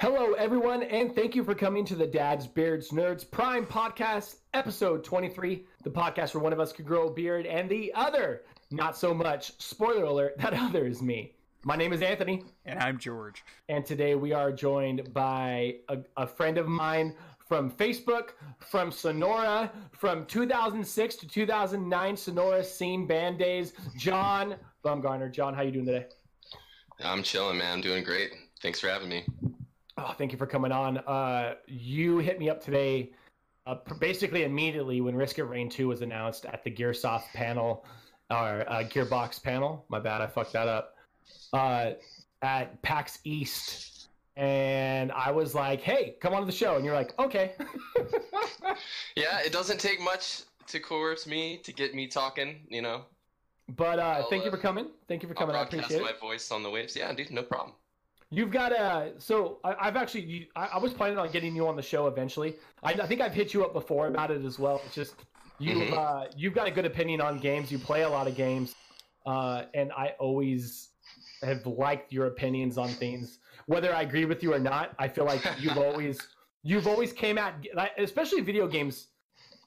Hello, everyone, and thank you for coming to the Dads, Beards, Nerds Prime Podcast, episode 23. The podcast where one of us could grow a beard and the other, not so much. Spoiler alert, that other is me. My name is Anthony, And I'm George. and today we are joined by a, a friend of mine from Facebook, from Sonora, from 2006 to 2009 Sonora scene band days, John Bumgarner. John, how you doing today? I'm chilling, man. I'm doing great. Thanks for having me. Oh, thank you for coming on. Uh, you hit me up today, uh, basically immediately when Risk of Rain 2 was announced at the Gearsoft panel, or uh, Gearbox panel. My bad, I fucked that up. Uh, at PAX East. And I was like, hey, come on to the show. And you're like, okay. Yeah, it doesn't take much to coerce me to get me talking. You know, but uh, I'll, thank you uh, for coming. Thank you for I'll coming. I broadcast appreciate my it. voice on the waves. Yeah, dude, no problem. You've got a so I, I've actually you, I, I was planning on getting you on the show eventually. I, I think I've hit you up before about it as well. It's just you Mhm. uh, you've got a good opinion on games. You play a lot of games, uh, and I always have liked your opinions on things, whether I agree with you or not. I feel like you've always you've always came at especially video games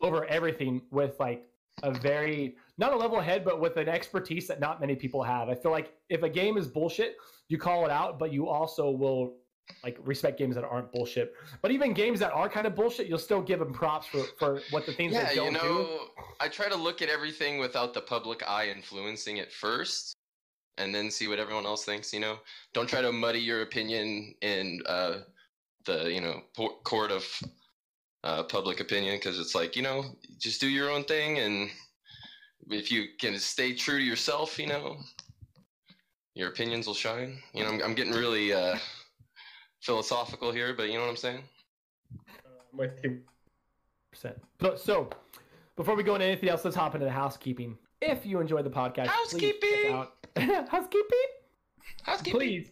over everything with like a very not a level head, but with an expertise that not many people have. I feel like if a game is bullshit, you call it out, but you also will like respect games that aren't bullshit. But even games that are kind of bullshit, you'll still give them props for, for what the things Yeah, they don't you do. know, I try to look at everything without the public eye influencing it first, and then see what everyone else thinks. You know, don't try to muddy your opinion in uh, the you know court of uh, public opinion because it's like you know, just do your own thing, and if you can stay true to yourself, you know, your opinions will shine. You know, I'm, I'm getting really uh, philosophical here, but you know what I'm saying. I'm with you. Percent. So, so before we go into anything else, let's hop into the housekeeping. If you enjoyed the podcast, Housekeeping! out housekeeping. Housekeeping. Please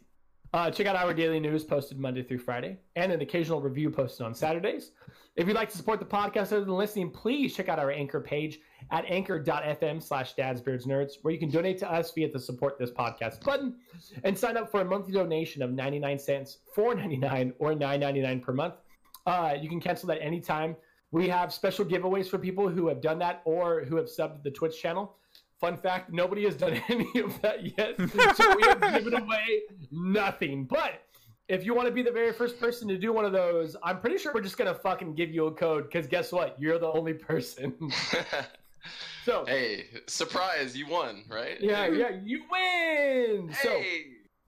uh, check out our daily news posted Monday through Friday and an occasional review posted on Saturdays. If you'd like to support the podcast other than listening, please check out our anchor page at anchor.fm slash dadsbeardsnerds, where you can donate to us via the support this podcast button and sign up for a monthly donation of 99 cents, 4.99 or 9.99 per month. Uh, you can cancel that anytime. We have special giveaways for people who have done that or who have subbed the Twitch channel. Fun fact: nobody has done any of that yet, so we have given away nothing. But if you want to be the very first person to do one of those, I'm pretty sure we're just gonna fucking give you a code because guess what? You're the only person. so hey, surprise! You won, right? yeah, yeah, you win. So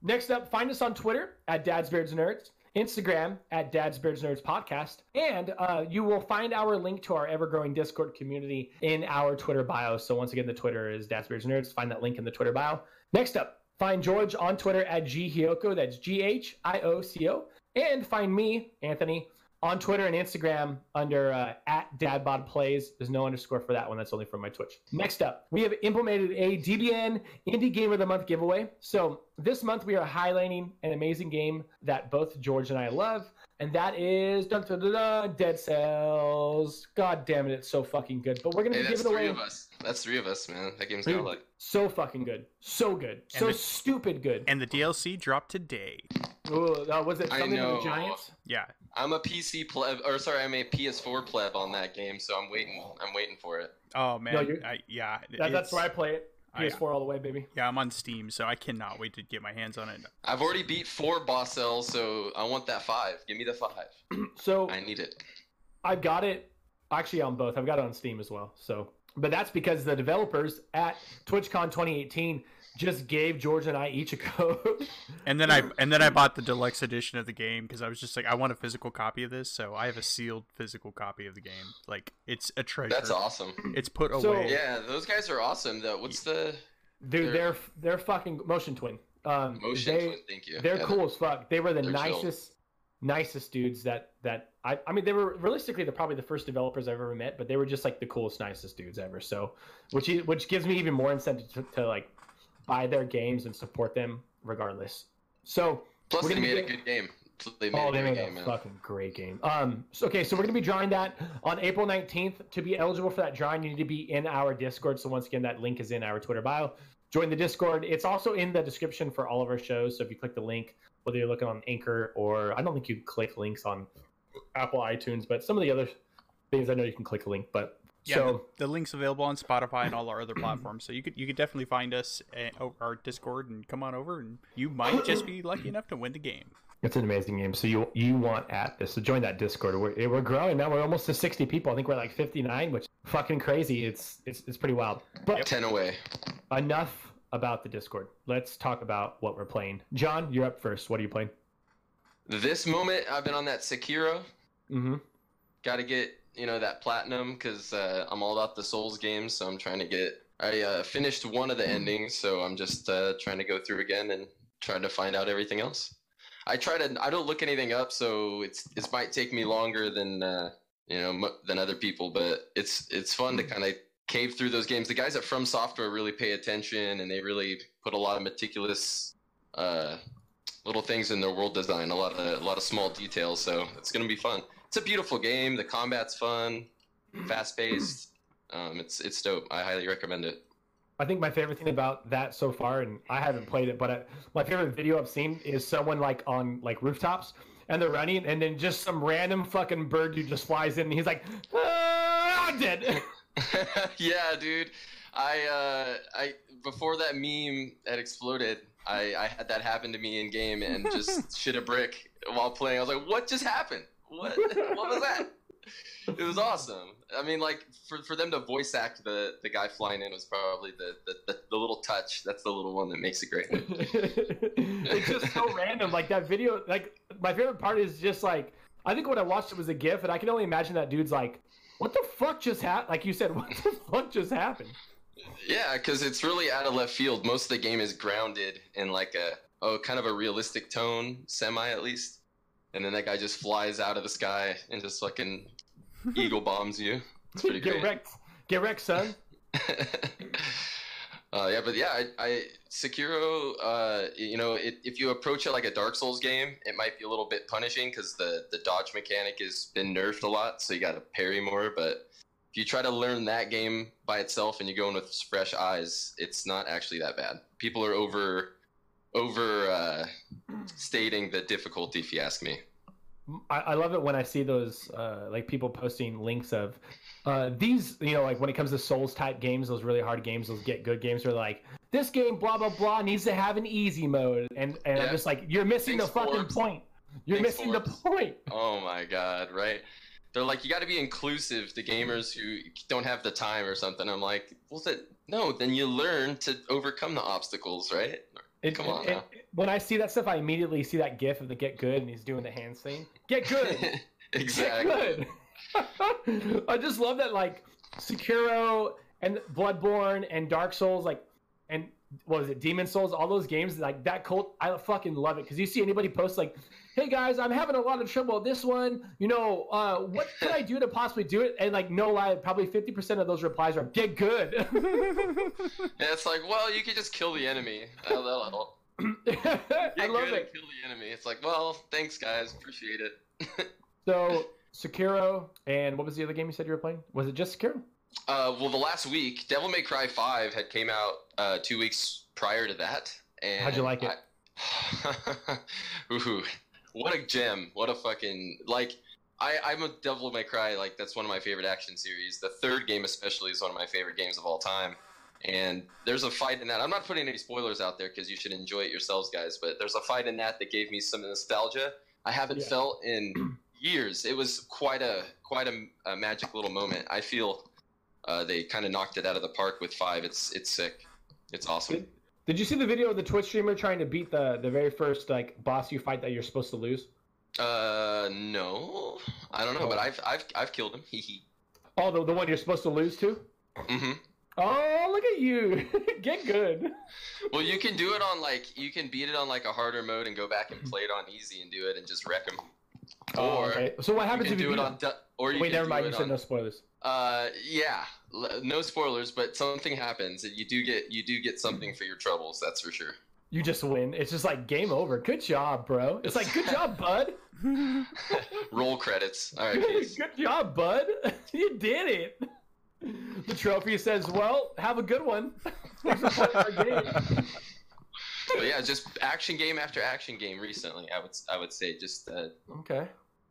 next up, find us on Twitter at Dad's Beards Nerds, Instagram at Dad's Beards Nerds Podcast, and uh, you will find our link to our ever-growing Discord community in our Twitter bio. So once again, the Twitter is Dad's Beards Nerds. Find that link in the Twitter bio. Next up, find George on Twitter at Ghioco. That's G H I O C O, and find me, Anthony, on Twitter and Instagram under uh, at Dadbod Plays. There's no underscore for that one. That's only from my Twitch. Next up, we have implemented a DBN Indie Game of the Month giveaway. So this month we are highlighting an amazing game that both George and I love, and that is dun, dun, dun, dun, Dead Cells. God damn it, it's so fucking good. But we're gonna Hey, be that's giving three away of us. That's three of us, man. That game's Dude. got like. so fucking good, so good, And so the- stupid good. And the DLC dropped today. Ooh, uh, was it I something of the know. Giants? Yeah. I'm a PC pleb, or sorry, I'm a PS4 pleb on that game, so I'm waiting. I'm waiting for it. Oh man. No, I, yeah. That, that's where I play it. I- PS4 all the way, baby. Yeah, I'm on Steam, so I cannot wait to get my hands on it. I've already beat four boss cells, so I want that five. Give me the five. So I need it. I've got it actually on both. I've got it on Steam as well. So, but that's because the developers at TwitchCon 2018 just gave George and I each a code. And then I and then I bought the deluxe edition of the game because I was just like, I want a physical copy of this, so I have a sealed physical copy of the game. Like it's a treasure. That's awesome. It's put So- away. Yeah, those guys are awesome. Though, what's the Dude, They're- they're they're fucking motion twin. Um, motion? they, twin? Thank you. They're Yeah, cool as fuck. They were the They're chill. nicest, nicest dudes that that I. I mean, they were realistically they're probably the first developers I've ever met, but they were just like the coolest, nicest dudes ever. So, which which gives me even more incentive to, to like buy their games and support them regardless. So Plus, We're they made a good game. They made Oh, a they made a game, man. fucking great game. Um, so, okay, so we're gonna be drawing that on April nineteenth. To be eligible for that drawing, you need to be in our Discord. So once again, that link is in our Twitter bio. Join the Discord. It's also in the description for all of our shows. So if you click the link, whether you're looking on Anchor or I don't think you click links on Apple iTunes, but some of the other things I know you can click a link. But Yeah, so the, the link's available on Spotify and all our other platforms, so you could you could definitely find us at our Discord and come on over, and you might just be lucky enough to win the game. It's an amazing game. So you you want at this. So join that Discord. We're, we're growing now. We're almost to sixty people. I think we're like fifty nine, which fucking crazy. It's it's it's pretty wild. But Ten away. enough about the Discord. Let's talk about what we're playing. John, you're up first. What are you playing? This moment, I've been on that Sekiro. Mm-hmm. Got to get you know that platinum because uh, I'm all about the Souls games. So I'm trying to get. I uh, finished one of the endings, so I'm just uh, trying to go through again and trying to find out everything else. I try to. I don't look anything up, so it's it might take me longer than uh, you know mo- than other people, but it's it's fun to kind of cave through those games. The guys at From Software really pay attention, and they really put a lot of meticulous. Uh, little things in their world design, a lot of a lot of small details. So it's gonna be fun. It's a beautiful game. The combat's fun, fast paced. Um, it's it's dope. I highly recommend it. I think my favorite thing about that so far, and I haven't played it, but uh my favorite video I've seen is someone like on like rooftops, and they're running, and then just some random fucking bird dude just flies in, and he's like, ah, I'm dead. yeah, dude. I uh, I before that meme had exploded, I, I had that happen to me in game and just shit a brick while playing. I was like, what just happened? What what was that? It was awesome. I mean, like for, for them to voice act the, the guy flying in was probably the, the, the, the little touch. That's the little one that makes it great. it's just so random. Like that video, like my favorite part is just like I think when I watched it was a GIF, and I can only imagine that dude's like, "What the fuck just happened?" Like you said, "What the fuck just happened?" Yeah, because it's really out of left field. Most of the game is grounded in like a oh kind of a realistic tone, semi at least. And then that guy just flies out of the sky and just fucking eagle bombs you. It's pretty Get great. wrecked, get wrecked, son. uh, yeah, but yeah, I, I Sekiro. Uh, you know, it, if you approach it like a Dark Souls game, it might be a little bit punishing because the the dodge mechanic has been nerfed a lot, so you got to parry more. But if you try to learn that game by itself and you go in with fresh eyes, it's not actually that bad. People are over over uh, stating the difficulty, if you ask me. I, I love it when I see those uh, like people posting links of uh, these, you know, like when it comes to Souls type games, those really hard games, those get good games, are like this game, blah blah blah, needs to have an easy mode, and and I'm just like, you're missing Thanks, the fucking Forbes. point. You're Thanks, missing the point. Oh my god, right? They're like, you got to be inclusive to gamers who don't have the time or something. I'm like, well, that, no, then you learn to overcome the obstacles, right? It, Come on it- now. when I see that stuff, I immediately see that GIF of the get good, and he's doing the hand thing. Get good. exactly. Get good. I just love that, like Sekiro and Bloodborne and Dark Souls, like, and what was it, Demon Souls, all those games, like that cult. I fucking love it because you see anybody post like, "Hey guys, I'm having a lot of trouble with this one. You know, uh, what can I do to possibly do it?" And like, no lie, probably fifty percent of those replies are "Get good." Yeah, it's like, well, you could just kill the enemy. That'll- that'll- I love good it. and kill the enemy. It's like, well, thanks guys, appreciate it. So Sekiro and what was the other game you said you were playing? Was it just Sekiro? Uh, well, the last week, Devil May Cry Five had came out uh, two weeks prior to that. And How'd you like it? I- Ooh, what a gem! What a fucking like. I, I'm a Devil May Cry like that's one of my favorite action series. The third game especially is one of my favorite games of all time. And there's a fight in that. I'm not putting any spoilers out there because you should enjoy it yourselves, guys. But there's a fight in that that gave me some nostalgia I haven't Yeah. felt in years. It was quite a quite a, a magic little moment. I feel uh, they kind of knocked it out of the park with five. It's it's sick. It's awesome. Did, did you see the video of the Twitch streamer trying to beat the the very first like boss you fight that you're supposed to lose? Uh, no, I don't know, but I've I've I've killed him. Hee hee. Oh, the, the one you're supposed to lose to? Mm-hmm. Oh, look at you. Get good. Well, you can do it on like you can beat it on like a harder mode and go back and play it on easy and do it and just wreck him. Oh, Or okay. So what happens if you do it on. du- or you Wait, can never mind. You said on- no spoilers. Uh, yeah, no spoilers, but something happens. and You do get you do get something for your troubles. That's for sure. you just win. It's just like game over. Good job, bro. It's like good job, bud. Roll credits. All right, Case. good job, bud. you did it. The trophy says, "Well, have a good one." Thanks for playing our game. But yeah, just action game after action game recently. I would I would say just uh, Okay.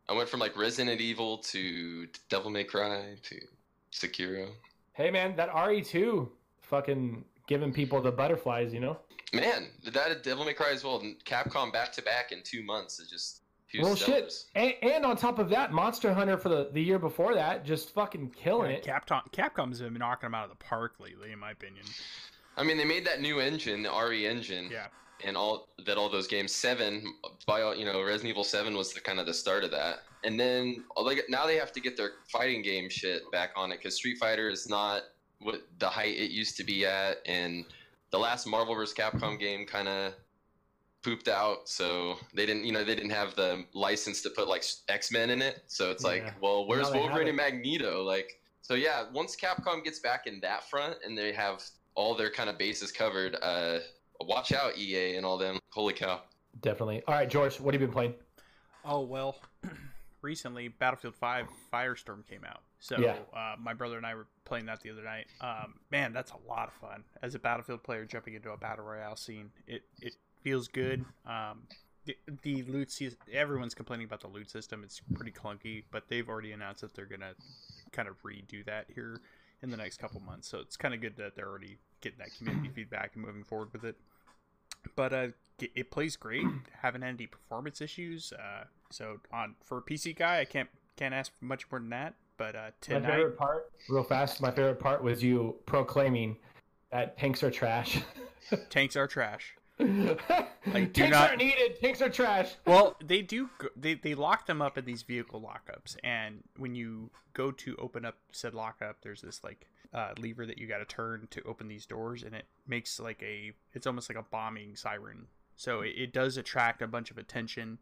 I went from like Resident Evil to Devil May Cry to Sekiro. Hey man, that RE2 fucking giving people the butterflies, you know? Man, that Devil May Cry as well. Capcom back to back in two months is just huge Well, shit. And, and on top of that, Monster Hunter for the, the year before that, just fucking killing it. Capcom Capcom's been knocking them out of the park lately, in my opinion. I mean, they made that new engine, the RE engine, Yeah. And all that. All those games, seven by all- you know, Resident Evil Seven was the kind of the start of that. And then like now they have to get their fighting game shit back on it because Street Fighter is not what the height it used to be at, and the last Marvel vs. Capcom game kind of pooped out so they didn't you know they didn't have the license to put like x-men in it so it's like well where's wolverine and magneto like so yeah once capcom gets back in that front and they have all their kind of bases covered uh watch out ea and all them holy cow Definitely. All right, George, what have you been playing? Oh well, recently Battlefield 5 Firestorm came out. So Yeah. uh, my brother and I were playing that the other night. Um, man, that's a lot of fun. As a Battlefield player, jumping into a battle royale scene, it it feels good. Um, the, the loot season, everyone's complaining about the loot system. It's pretty clunky, but they've already announced that they're gonna kind of redo that here in the next couple months. So it's kind of good that they're already getting that community feedback and moving forward with it. But uh, it- plays great. Haven't had any performance issues. Uh, so on for a PC guy, I can't can't ask much more than that. But uh, My tonight, favorite part, real fast, my favorite part was you proclaiming that tanks are trash. tanks are trash. Tanks do not- are needed. Tanks are trash. Well, they do. Go, they they lock them up in these vehicle lockups, and when you go to open up said lockup, there's this like uh, lever that you got to turn to open these doors, and it makes like a. It's almost like a bombing siren. So it, it does attract a bunch of attention.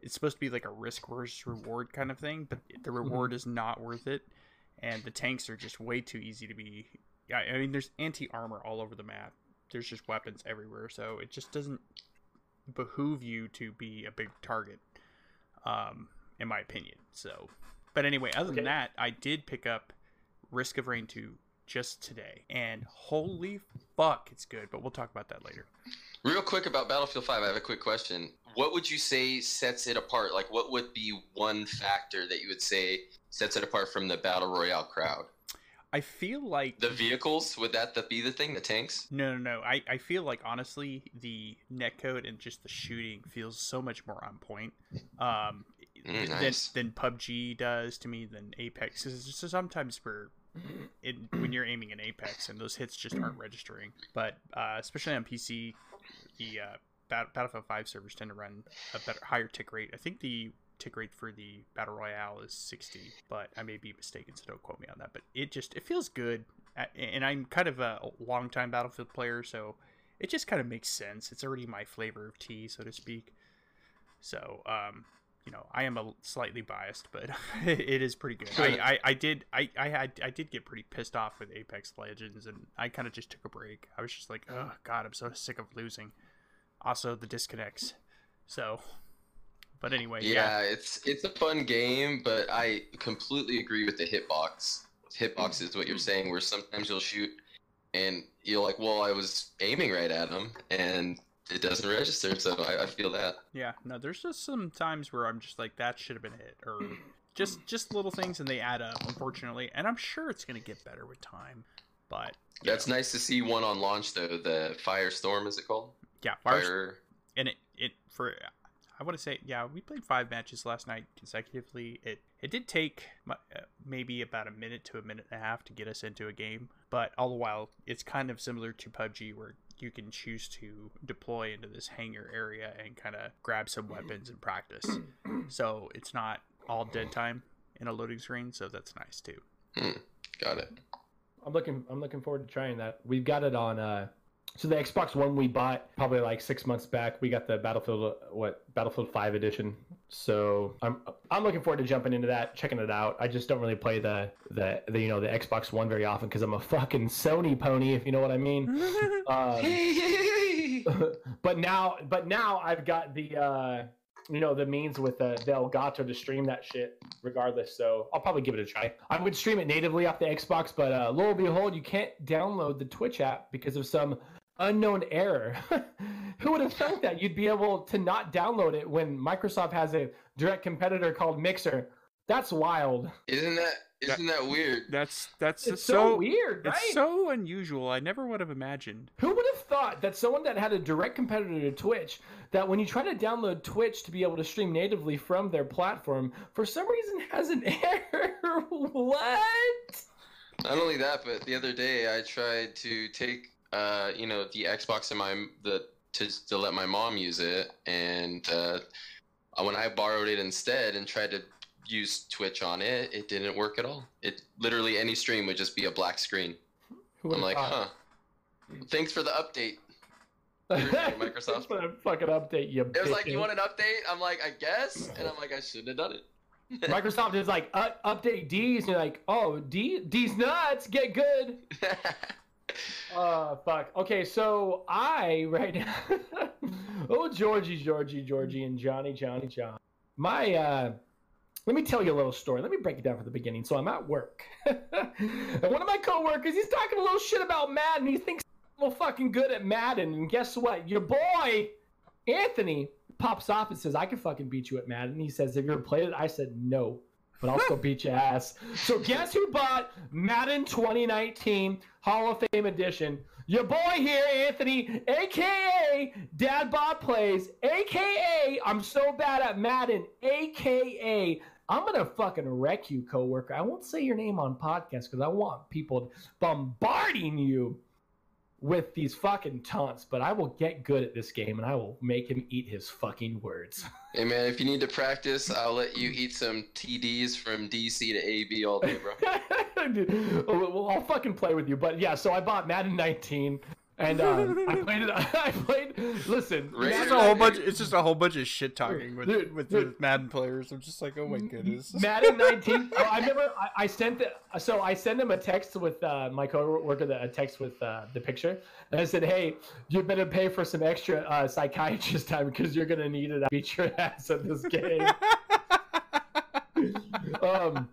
It's supposed to be like a risk versus reward kind of thing, but the reward is not worth it, and the tanks are just way too easy to be. Yeah, I mean, there's anti armor all over the map. There's just weapons everywhere, so it just doesn't behoove you to be a big target um in my opinion so. But anyway other than that i did pick up risk of rain 2 just today and holy fuck it's good but we'll talk about that later. Real quick about battlefield 5 i have a quick question. What would you say sets it apart? Like what would be one factor that you would say sets it apart from the battle royale crowd i feel like the vehicles would that the, be the thing the tanks no no no I, I feel like honestly the netcode and just the shooting feels so much more on point um Mm, than, nice. than PUBG does to me than Apex. 'Cause it's just sometimes we're when you're aiming in Apex and those hits just aren't registering. But uh, especially on PC, the uh, Battlefield 5 servers tend to run a better, higher tick rate. I think the tick rate for the Battle Royale is 60, but I may be mistaken, so don't quote me on that. But it just it feels good, and I'm kind of a long-time Battlefield player, so it just kind of makes sense. It's already my flavor of tea, so to speak. So, um, you know, I am a slightly biased, but it is pretty good. I, I, I did I, I had I did get pretty pissed off with Apex Legends, and I kind of just took a break. I was just like, oh god, I'm so sick of losing. Also, the disconnects. So, but anyway, yeah, it's it's a fun game, but I completely agree with the hitbox. Hitbox is what you're saying, where sometimes you'll shoot and you're like, well, I was aiming right at him, and it doesn't register. So I, I feel that. Yeah, no, there's just some times where I'm just like that should have been hit, or just just little things and they add up, unfortunately. And I'm sure it's gonna get better with time, but That's know, nice to see one on launch though. The Firestorm is it called? yeah, Fire, Fire. and it it for I want to say yeah, we played five matches last night consecutively. It it did take mu- uh, maybe about a minute to a minute and a half to get us into a game, but all the while it's kind of similar to PUBG where you can choose to deploy into this hangar area and kind of grab some weapons and practice. So it's not all dead time in a loading screen, so that's nice too. Got it. I'm looking. I'm looking forward to trying that. We've got it on. uh So the Xbox One we bought probably like six months back. We got the Battlefield uh, what Battlefield Five edition. So I'm I'm looking forward to jumping into that, checking it out. I just don't really play the the, the you know the Xbox One very often because I'm a fucking Sony pony, if you know what I mean. Um, but now, but now I've got the uh, you know the means with the, the Elgato to stream that shit regardless. So I'll probably give it a try. I would stream it natively off the Xbox, but uh, lo and behold, you can't download the Twitch app because of some unknown error. Who would have thought that you'd be able to not download it when Microsoft has a direct competitor called Mixer? That's wild. Isn't that isn't that weird? That's that's It's so, so, weird, right? It's so unusual. I never would have imagined. Who would have thought that someone that had a direct competitor to Twitch, that when you try to download Twitch to be able to stream natively from their platform, for some reason has an error? what? Not only that, but the other day I tried to take uh, you know, the Xbox and my the to to let my mom use it, and uh, when I borrowed it instead and tried to use Twitch on it, it didn't work at all. It literally any stream would just be a black screen. I'm like, thought? huh. Thanks for the update. Microsoft. For that fucking update, you It was like, you want an update? I'm like, I guess, and I'm like, I shouldn't have done it. Microsoft is like, uh, update D's, and you're like, oh, D, D's nuts, get good. Uh, fuck. Okay, so I right now. oh, Georgie, Georgie, Georgie, and Johnny, Johnny, John. My, uh, let me tell you a little story. Let me break it down from the beginning. So I'm at work, and one of my coworkers, he's talking a little shit about Madden. He thinks I'm real fucking good at Madden, and guess what? Your boy, Anthony, pops off and says, "I can fucking beat you at Madden." He says, "Have you ever played it?" I said, "No." But I'll still beat your ass. So guess who bought Madden 2019 Hall of Fame edition? Your boy here, Anthony, aka Dad Bod Plays, aka I'm so bad at Madden, aka I'm gonna fucking wreck you, coworker. I won't say your name on podcast because I want people bombarding you with these fucking taunts, but I will get good at this game and I will make him eat his fucking words. hey man, if you need to practice, I'll let you eat some TDs from DC to AB all day, bro. Dude, well, I'll fucking play with you, but yeah. So I bought Madden 19, and um, I played it. I played. Listen, Right. It's just a whole bunch. It's just a whole bunch of shit talking with Dude, with, dude. with Madden players. I'm just like, oh my goodness. Madden 19. oh, I remember I, I sent the, so I sent him a text with uh, my coworker the, a text with uh, the picture, and I said, "Hey, you better pay for some extra uh, psychiatrist time because you're gonna need it. I beat your ass at this game." um,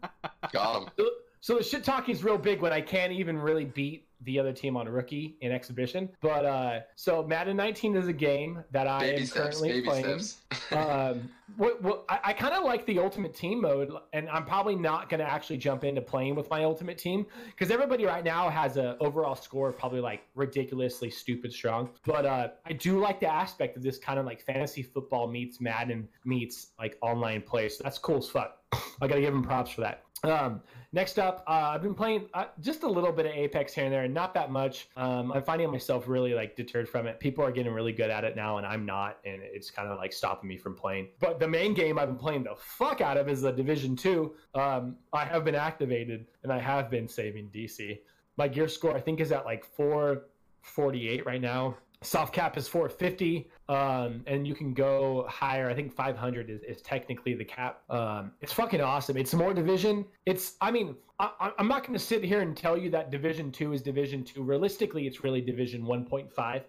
Got him. So- So the shit talking is real big when I can't even really beat the other team on rookie in exhibition. But uh, so Madden 19 is a game that I Baby am steps. currently playing. um, what, what, I, I kind of like the ultimate team mode, and I'm probably not going to actually jump into playing with my ultimate team because everybody right now has a overall score of probably like ridiculously stupid strong. But uh, I do like the aspect of this kind of like fantasy football meets Madden meets like online play. So that's cool as fuck. I got to give him props for that. Um, next up, uh, I've been playing uh, just a little bit of Apex here and there, and not that much. Um, I'm finding myself really like deterred from it. People are getting really good at it now, and I'm not, and it's kind of like stopping me from playing. But the main game I've been playing the fuck out of is the Division Two. Um, I have been activated, and I have been saving DC. My gear score I think is at like 448 right now. Soft cap is 450, um, and you can go higher. I think 500 is, is technically the cap. Um, it's fucking awesome. It's more division. It's, I mean, I, I'm not going to sit here and tell you that Division Two is Division Two. Realistically, it's really Division 1.5.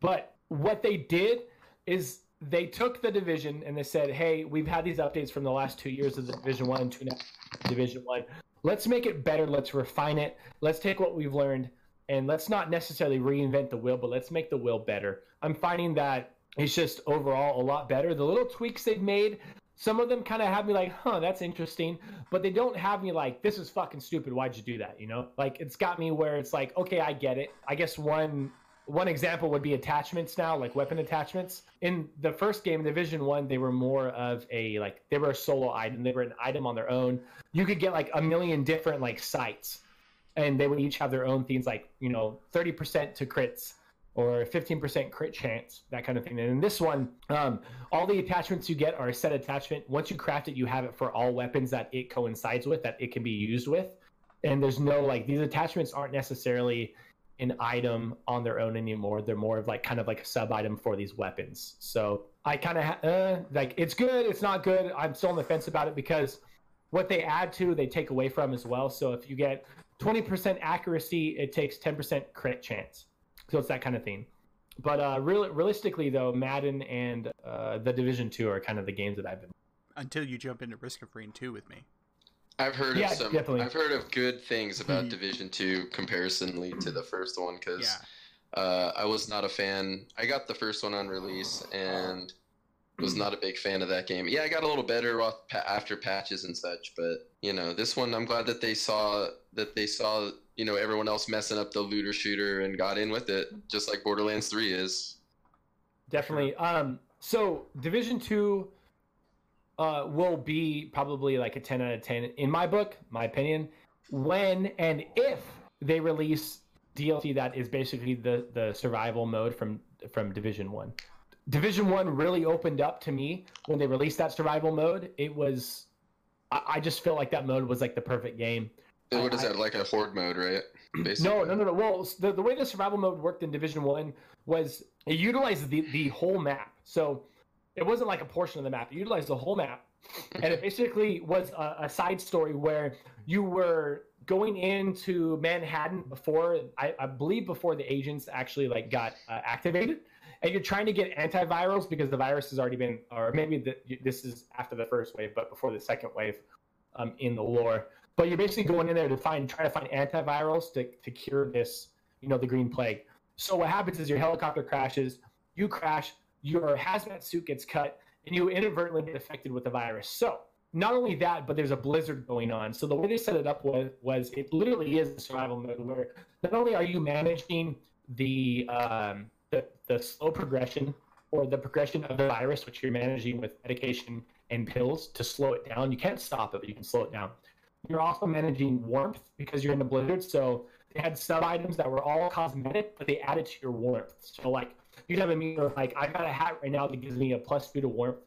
But what they did is they took the division and they said, "Hey, we've had these updates from the last two years of the Division One and Two Division One. Let's make it better. Let's refine it. Let's take what we've learned." and let's not necessarily reinvent the wheel, but let's make the wheel better. I'm finding that it's just overall a lot better. The little tweaks they've made, some of them kind of have me like, huh, that's interesting, but they don't have me like, this is fucking stupid. Why'd you do that? You know, like it's got me where it's like, okay, I get it. I guess one one example would be attachments now, like weapon attachments. In the first game, Division One, they were more of a like they were a solo item. They were an item on their own. You could get like a million different like sites and they would each have their own things like you know 30% to crits or 15% crit chance that kind of thing. And in this one um, all the attachments you get are a set attachment. Once you craft it you have it for all weapons that it coincides with that it can be used with. And there's no like these attachments aren't necessarily an item on their own anymore. They're more of like kind of like a sub item for these weapons. So i kind of ha- uh, like it's good it's not good. I'm still on the fence about it because what they add to they take away from as well. So if you get 20% accuracy, it takes 10% crit chance. So it's that kind of thing. but uh, real, realistically, though, Madden and uh, the Division Two are kind of the games that I've been. Until you jump into Risk of Rain 2 with me. I've heard Yeah, of some. definitely. I've heard of good things about Mhm. Division Two comparisonly to the first one because Yeah. uh, I was not a fan. I got the first one on release and was not a big fan of that game. Yeah, I got a little better off after patches and such, but you know, this one I'm glad that they saw that they saw you know everyone else messing up the looter shooter and got in with it, just like Borderlands Three is. Definitely. Um, so Division Two uh, will be probably like a ten out of ten in my book, my opinion. When and if they release DLC that is basically the the survival mode from from Division One. Division One really opened up to me when they released that survival mode. It was, I, I just felt like that mode was like the perfect game. I- What is I- that like a horde mode, right? No, no, no, no. Well, the, the way the survival mode worked in Division One was it utilized the, the whole map. So it wasn't like a portion of the map. It utilized the whole map, and it basically was a, a side story where you were going into Manhattan before I, I believe before the agents actually like got uh, activated, and you're trying to get antivirals because the virus has already been, or maybe the, this is after the first wave, but before the second wave um, in the lore. But you're basically going in there to find, try to find antivirals to, to cure this, you know, the green plague. So what happens is your helicopter crashes, you crash, your hazmat suit gets cut, and you inadvertently get affected with the virus. So not only that, but there's a blizzard going on. So the way they set it up was, was it literally is the survival mode where not only are you managing the um, the, the slow progression or the progression of the virus, which you're managing with medication and pills to slow it down. You can't stop it, but you can slow it down. You're also managing warmth because you're in a blizzard. So they had sub items that were all cosmetic, but they added to your warmth. So like you'd have a meter like I got a hat right now that gives me a plus two to warmth,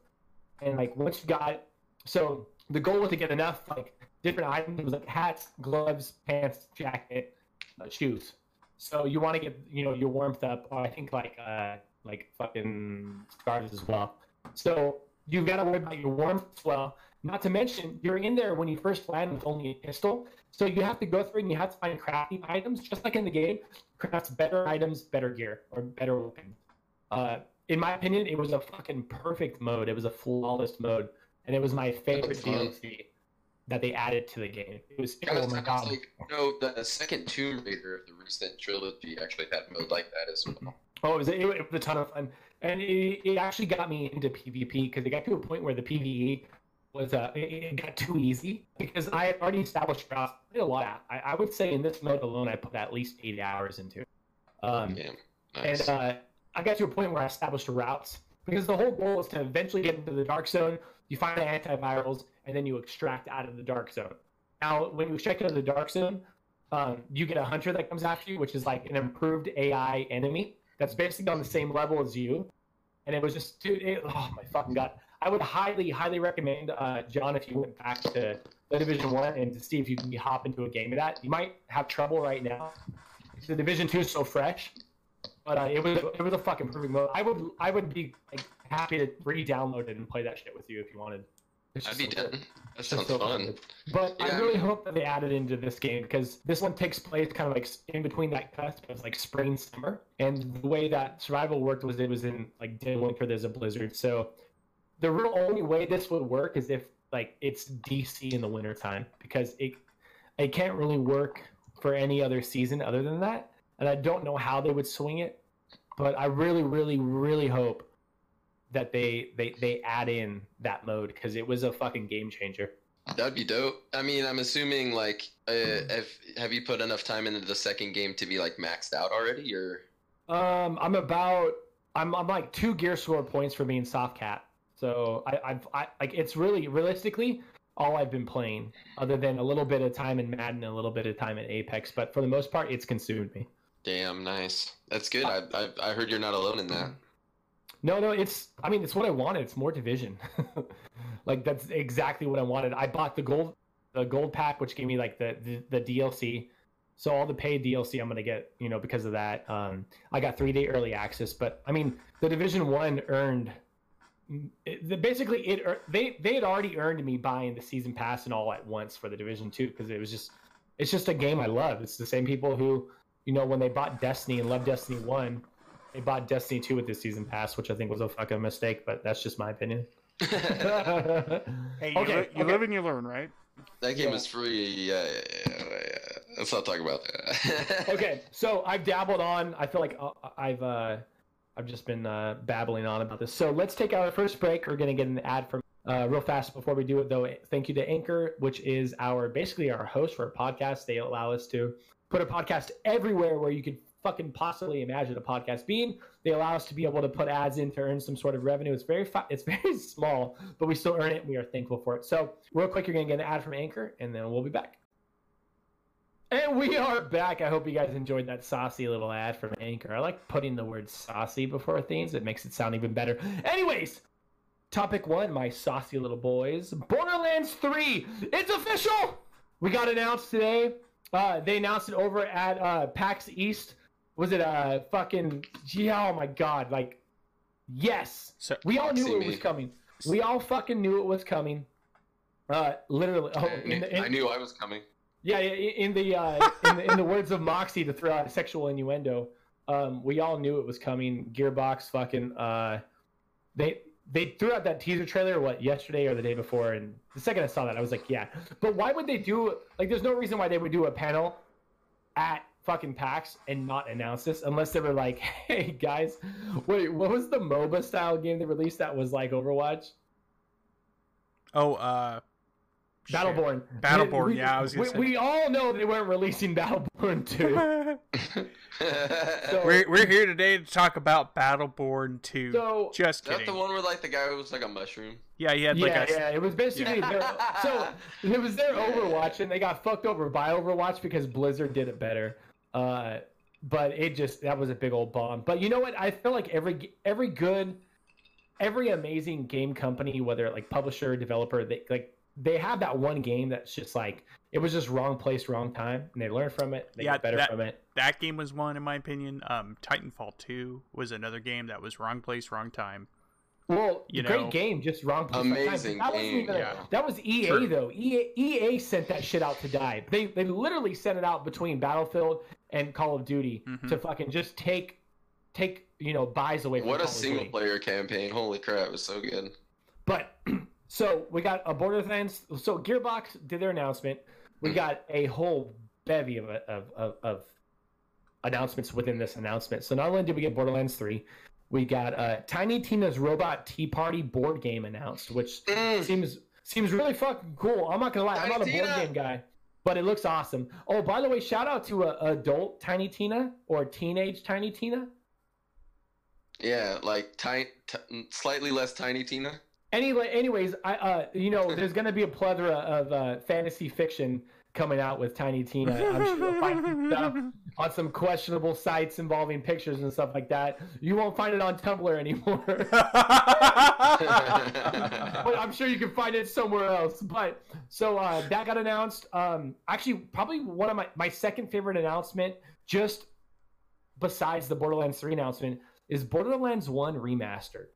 and like once you got so the goal was to get enough like different items like hats, gloves, pants, jacket, uh, shoes. So you want to get you know your warmth up, or I think like uh like fucking scarves as well. So you've got to worry about your warmth as well. Not to mention, you're in there when you first land with only a pistol. So you have to go through and you have to find crafting items, just like in the game. Crafts better items, better gear, or better weapons. Uh, in my opinion, it was a fucking perfect mode. It was a flawless mode, and it was my favorite. DLC that they added to the game. It was Kind oh of my sounds god. like no, the second Tomb Raider of the recent trilogy actually had a mode like that as well. Oh, it was, it, was a ton of fun, and it, it actually got me into PvP because it got to a point where the PVE was uh, it, got too easy because I had already established routes. I did a lot. I, I would say in this mode alone, I put at least eight hours into. it. Um, Yeah, nice. and uh, I got to a point where I established routes because the whole goal is to eventually get into the dark zone. You find the antivirals, and then you extract out of the dark zone. Now, when you extract out of the dark zone, um, you get a hunter that comes after you, which is like an improved AI enemy that's basically on the same level as you. And it was just, dude, it, oh my fucking god! I would highly, highly recommend uh, John if you went back to the Division One and to see if you can hop into a game of that. You might have trouble right now. The Division Two is so fresh, but uh, it was it was a fucking perfect mode. I would I would be like happy to re-download it and play that shit with you if you wanted. I'd be so down. That sounds so fun. good. But I Yeah, I really hope that they added into this game because this one takes place kind of like in between that cusp of like spring summer, and the way that survival worked was it was in like dead winter. There's a blizzard, so the real only way this would work is if like it's DC in the wintertime because it it can't really work for any other season other than that. And I don't know how they would swing it, but I really, really, really hope that they they they add in that mode because it was a fucking game changer. That'd be dope. I mean, I'm assuming like, uh, if have you put enough time into the second game to be like maxed out already, or Um, I'm about I'm I'm like two gear score points for being soft cap. So I I've I like it's really realistically all I've been playing, other than a little bit of time in Madden, and a little bit of time in Apex. But for the most part, it's consumed me. damn, nice. That's good. I I, I heard you're not alone in that. No, no, it's. I mean, it's what I wanted. It's more division. like that's exactly what I wanted. I bought the gold, the gold pack, which gave me like the, the the DLC. So all the paid DLC I'm gonna get, you know, because of that. Um, I got three day early access, but I mean, the Division One earned. It, the, basically, it they they had already earned me buying the season pass and all at once for the Division Two because it was just, it's just a game I love. It's the same people who, you know, when they bought Destiny and loved Destiny One, they bought Destiny 2 with this season pass, which I think was a fucking mistake, but that's just my opinion. Hey, you, Okay, li- you okay. live and you learn, right? that game Yeah. is free. Yeah, yeah, yeah, yeah. Let's not talk about that. okay, so I've dabbled on. I feel like uh, I've uh, I've just been uh, babbling on about this. So let's take our first break. We're gonna get an ad from uh, real fast before we do it, though. Thank you to Anchor, which is our basically our host for a podcast. They allow us to put a podcast everywhere where you could fucking possibly imagine a podcast being. They allow us to be able to put ads in to earn some sort of revenue. It's very fi- it's very small, but we still earn it. We are thankful for it. So real quick, you're gonna get an ad from Anchor, and then we'll be back. And we are back. I hope you guys enjoyed that saucy little ad from Anchor. I like putting the word saucy before things. It makes it sound even better. Anyways, topic one, my saucy little boys. Borderlands 3. It's official. We got announced today. Uh, they announced it over at uh, PAX East. Was it uh fucking yeah, oh my god, like yes. So We all knew it me. was coming. We all fucking knew it was coming. Uh literally oh, I, in the, in, I knew I was coming. Yeah, in the, uh, in the in the words of Moxxi to throw out a sexual innuendo, um, we all knew it was coming. Gearbox fucking uh, they they threw out that teaser trailer what yesterday or the day before, and the second I saw that, I was like, yeah. But why would they do like? There's no reason why they would do a panel at fucking PAX and not announce this unless they were like, hey guys, wait, what was the MOBA style game they released that was like Overwatch? oh, uh, shit. Battleborn. Battleborn, We- yeah, I was gonna we, say. we all know they weren't releasing Battleborn 2. So- we're we're here today to talk about Battleborn 2. So Just Is that the one where like the guy was like a mushroom? Yeah, he had like yeah, a yeah, it was basically their, so it was their Overwatch, and they got fucked over by Overwatch because Blizzard did it better. Uh, but it just that was a big old bomb. But you know what? I feel like every every good, every amazing game company, whether like publisher, developer, they like they have that one game that's just like it was just wrong place, wrong time, and they learn from it. They Yeah, get better that- from it. that game was one in my opinion. Um, Titanfall 2 was another game that was wrong place, wrong time. Well, You great know, game, just wrong. place, wrong time. amazing That wasn't game, even yeah. that was EA True. though. EA, EA sent that shit out to die. They they literally sent it out between Battlefield and Call of Duty Mhm. to fucking just take take you know buys away from What a Call of single player campaign! Holy crap, it was so good. But so we got a Borderlands. So Gearbox did their announcement. We got a whole bevy of of, of, of announcements within this announcement. So not only did we get Borderlands three, we got uh, Tiny Tina's Robot Tea Party board game announced, which Mm. seems seems really fucking cool. I'm not gonna lie, I'm not a board Tina! game guy, but it looks awesome. Oh, by the way, shout out to uh, adult Tiny Tina or teenage Tiny Tina. Yeah, like tiny, t- slightly less tiny Tina. Anyway, anyways, I uh, you know, there's gonna be a plethora of uh, fantasy fiction coming out with Tiny Tina. I'm sure you'll find some stuff on some questionable sites involving pictures and stuff like that. You won't find it on Tumblr anymore, but I'm sure you can find it somewhere else. But so uh, that got announced. Um, actually, probably one of my my second favorite announcement, just besides the Borderlands 3 announcement, is Borderlands 1 remastered.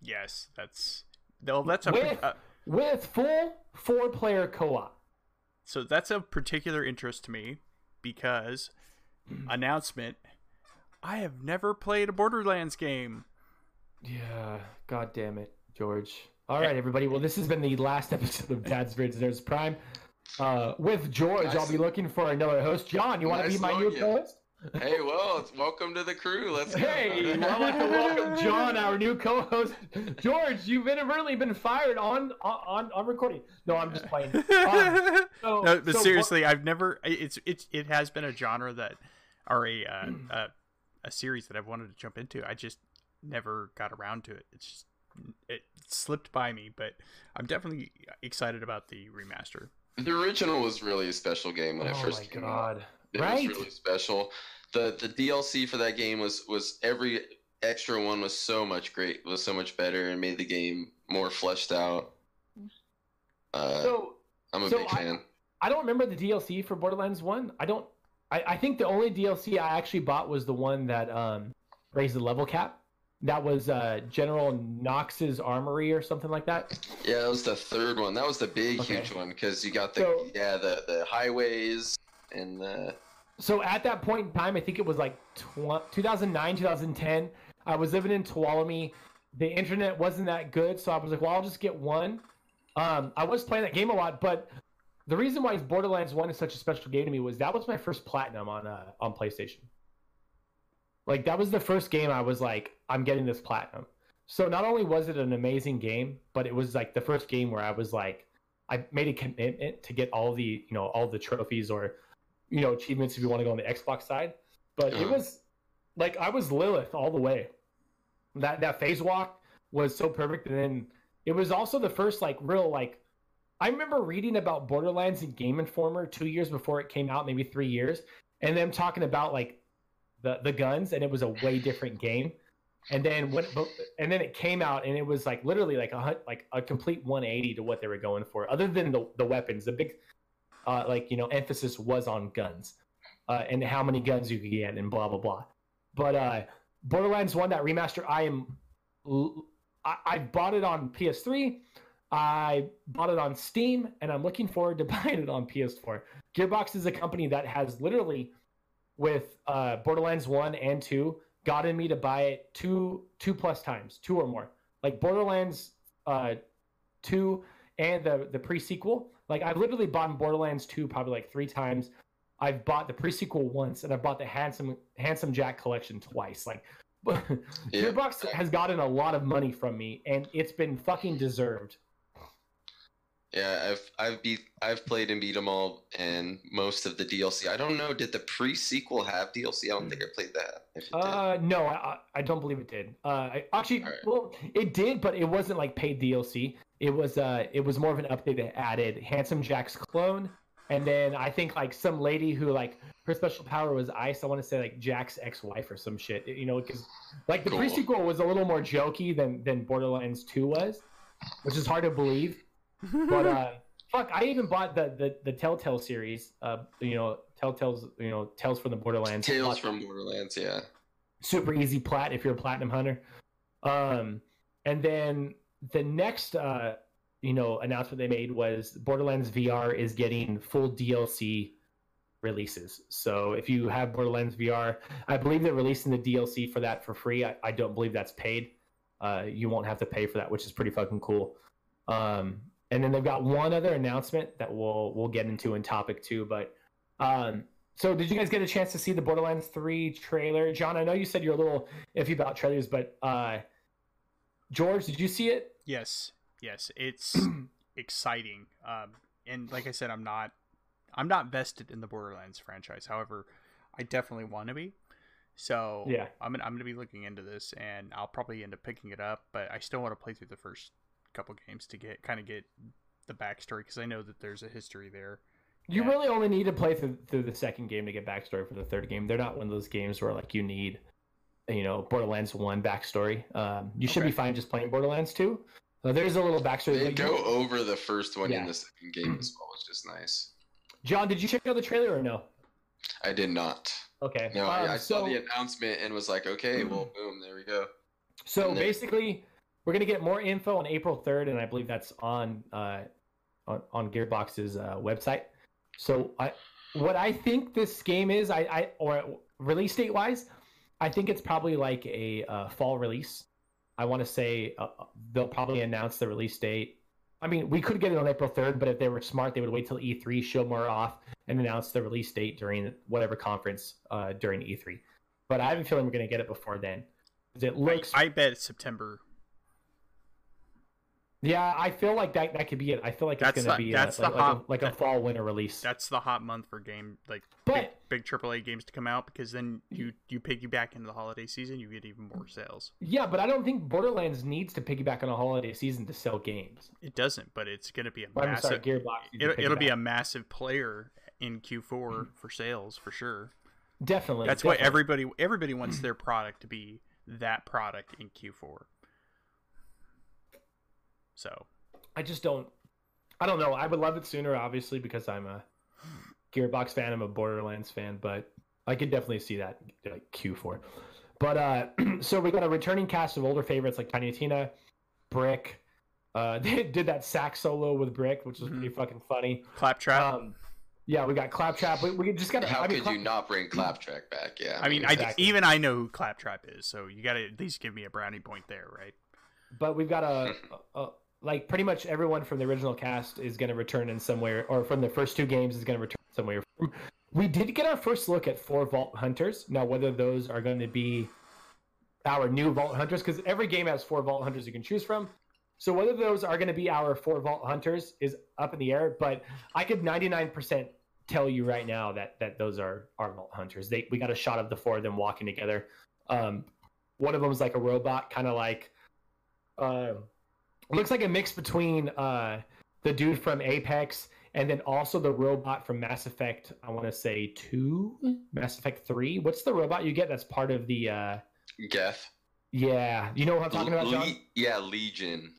yes, that's well, that's a With- uh, with full four player co-op. so that's of particular interest to me because announcement. I have never played a Borderlands game. Yeah, god damn it, George. All right, everybody. Well, this has been the last episode of Dad's Beards There's Prime. Uh, with George, I'll be looking for another host. John, you want to Nice be my new knowing you. co-host? Hey, well, welcome to the crew. Let's go. Hey, I'd like to welcome John, our new co-host. George, you've inadvertently been fired on on on recording. No, I'm just playing. Uh, so- no, but so seriously, I've never. It's it's it has been a genre that, or a uh, a, a series that I've wanted to jump into. I just never got around to it. It's just it slipped by me, but I'm definitely excited about the remaster. The original was really a special game when oh it first my came out. god! It Right? was really special. The the DLC for that game was was every extra one was so much great, was so much better, and made the game more fleshed out. Uh, So I'm a so big I- fan. I don't remember the DLC for Borderlands One. I don't. I, I think the only DLC I actually bought was the one that um, raised the level cap. That was uh, General Knoxx's Armory or something like that. Yeah, that was the third one. That was the big, Okay. huge one because you got the So- yeah the the highways and the so at that point in time, I think it was like tw- 2009, 2010. I was living in Tuolumne. The internet wasn't that good, so I was like, well, I'll just get one. Um, I was playing that game a lot, but the reason why Borderlands One is such a special game to me was that was my first platinum on uh, on PlayStation. Like that was the first game I was like, I'm getting this platinum. So not only was it an amazing game, but it was like the first game where I was like, I made a commitment to get all the you know all the trophies or you know achievements if you want to go on the Xbox side. But it was like I was Lilith all the way. That that phase walk was so perfect, and then it was also the first like real like. I remember reading about Borderlands in Game Informer two years before it came out, maybe three years, and them talking about like the the guns, and it was a way different game. And then when and then it came out, and it was like literally like a like a complete 180 to what they were going for. Other than the the weapons, the big uh, like you know emphasis was on guns uh, and how many guns you could get and blah blah blah. But uh, Borderlands One that remaster, I am I, I bought it on PS3. I bought it on Steam, and I'm looking forward to buying it on PS4. Gearbox is a company that has literally, with uh, Borderlands One and Two, gotten me to buy it two two plus times, two or more. Like Borderlands uh, Two and the the pre sequel. Like I've literally bought Borderlands Two probably like three times. I've bought the pre sequel once, and I've bought the Handsome Handsome Jack collection twice. Like. Yeah. Gearbox has gotten a lot of money from me, and it's been fucking deserved. Yeah, I've I've beat I've played and beat them all and most of the DLC. I don't know. Did the pre sequel have DLC? I don't think I played that. Uh, no, I, I- don't believe it did. Uh, I, actually, Alright. well, it did, but it wasn't like paid DLC. It was uh, it was more of an update that added Handsome Jack's clone, and then I think like some lady who like her special power was ice. I want to say like Jack's ex-wife or some shit. You know, because like the Cool. pre-sequel was a little more jokey than than Borderlands Two was, which is hard to believe. But uh, fuck, I even bought the the the Telltale series. Uh, you know, Telltale's you know Tales from the Borderlands. Tales from Borderlands. Yeah. super easy plat if you're a platinum hunter. Um, and then the next, uh, you know, announcement they made was Borderlands VR is getting full DLC releases. So if you have Borderlands VR, I believe they're releasing the DLC for that for free. I, I don't believe that's paid. Uh, you won't have to pay for that, which is pretty fucking cool. Um, and then they've got one other announcement that we'll we'll get into in topic two. But um, so did you guys get a chance to see the Borderlands three trailer? John, I know you said you're a little iffy about trailers, but uh, George, did you see it? Yes, yes, it's exciting. Um, and like I said, I'm not, I'm not vested in the Borderlands franchise. However, I definitely want to be. So Yeah. I'm gonna, I'm gonna be looking into this, and I'll probably end up picking it up. But I still want to play through the first couple games to get kind of get the backstory because I know that there's a history there. You Yeah. really only need to play through, through the second game to get backstory for the third game. They're not one of those games where like you need, you know, Borderlands one backstory. Um, you should Okay. be fine just playing Borderlands two. So there's a little backstory. They but go over the first one Yeah. in the second game as well, which is nice. John, did you check out the trailer or no? I did not. Okay. No, Um, I, I saw the announcement and was like, okay, well, boom, there we go. So And then- basically, we're gonna get more info on April third, and I believe that's on uh, on, on Gearbox's uh, website. So I, what I think this game is, I, I or release date wise, I think it's probably like a uh, fall release. I want to say uh, they'll probably announce the release date. I mean, we could get it on April third, but if they were smart, they would wait till E3, show more off, and announce the release date during whatever conference uh, during E3. But I have a feeling we're gonna get it before then. It looks I bet it's September. Yeah, I feel like that that could be it. I feel like it's gonna be that's a, the like, like, a, like a fall winter release. That's the hot month for game like But- big, big AAA games to come out because then you you piggyback into the holiday season, you get even more sales. yeah, but I don't think Borderlands needs to piggyback on a holiday season to sell games. It doesn't, but it's going to be a Well, massive. sorry, Gearbox. it'll, it'll be a massive player in Q4 for sales for sure. definitely. That's what definitely. everybody everybody wants their product to be that product in Q4. So I just don't. I don't know. I would love it sooner, obviously, because I'm a Gearbox fan. I'm a Borderlands fan, but I could definitely see that like Q4. But uh, so we got a returning cast of older favorites like Tiny Tina, Brick. Uh, they did that sax solo with Brick, which was Mhm. pretty fucking funny. claptrap. Um, Yeah, we got Claptrap. We, we just got. How I mean, could Clap- you not bring Claptrap back? Yeah. I mean, I, Exactly. even I know who Claptrap is, so you got to at least give me a brownie point there, right? But we've got a, a, a like pretty much everyone from the original cast is going to return in some way, or from the first two games is going to return somewhere. We did get our first look at four Vault Hunters. Now, whether those are going to be our new Vault Hunters, because every game has four Vault Hunters you can choose from. So whether those are going to be our four Vault Hunters is up in the air. But I could 99% tell you right now that that those are our Vault Hunters. They we got a shot of the four of them walking together. Um, one of them is like a robot, kind of like uh, looks like a mix between uh, the dude from Apex and then also the robot from Mass Effect. I want to say two, Mass Effect three. What's the robot you get that's part of the? Uh, Geth. yeah, you know what I'm talking about, John. Le- yeah, Legion.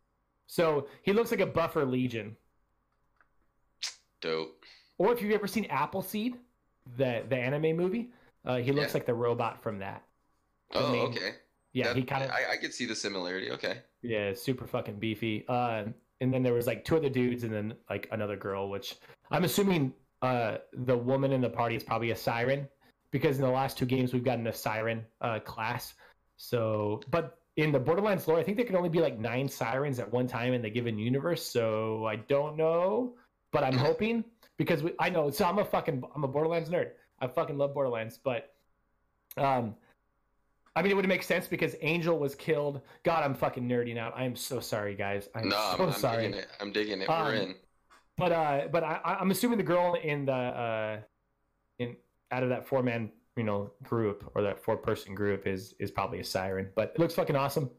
So he looks like a buffer Legion. Dope. Or if you've ever seen Appleseed, the the anime movie, uh, he looks Yeah. like the robot from that. The Oh, main- okay. Yeah, That- he kind of I, I could see the similarity. Okay. Yeah, super fucking beefy. Uh, and then there was like two other dudes, and then like another girl, which I'm assuming uh, the woman in the party is probably a siren, because in the last two games we've gotten a siren uh, class. So, but in the Borderlands lore, I think there can only be like nine sirens at one time in the given universe. So I don't know, but I'm hoping because we, I know. So I'm a fucking I'm a Borderlands nerd. I fucking love Borderlands, but um, I mean, it would make sense because Angel was killed. God, I'm fucking nerding out. I am so sorry, guys. I'm no, so I'm, I'm sorry. digging it. I'm digging it. Um, We're in. But uh, but I, I'm assuming the girl in the uh, in out of that four man you know group or that four person group is is probably a siren. But it looks fucking awesome.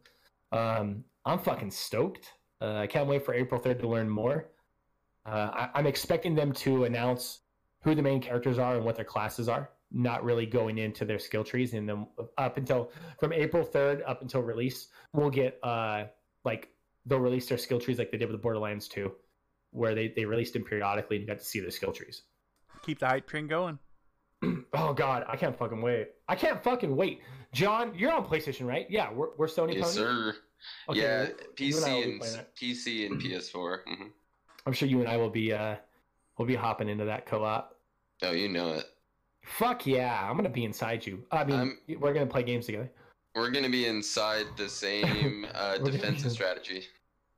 Um, I'm fucking stoked. Uh, I can't wait for April third to learn more. Uh, I, I'm expecting them to announce who the main characters are and what their classes are. Not really going into their skill trees, and then up until from April third up until release, we'll get uh like they'll release their skill trees like they did with Borderlands two where they, they released them periodically and you got to see their skill trees. Keep the hype train going. Oh god, I can't fucking wait. I can't fucking wait. John, you're on PlayStation, right? Yeah, we're, we're Sony Yes, pony. sir. Okay, yeah, well, you and PC and. PC and PS4. hmm I'm sure you and I will be uh we'll be hopping into that co-op. Oh, you know it. Fuck yeah, I'm gonna be inside you. I mean, I'm- we're gonna play games together. We're gonna be inside the same uh, defensive strategy.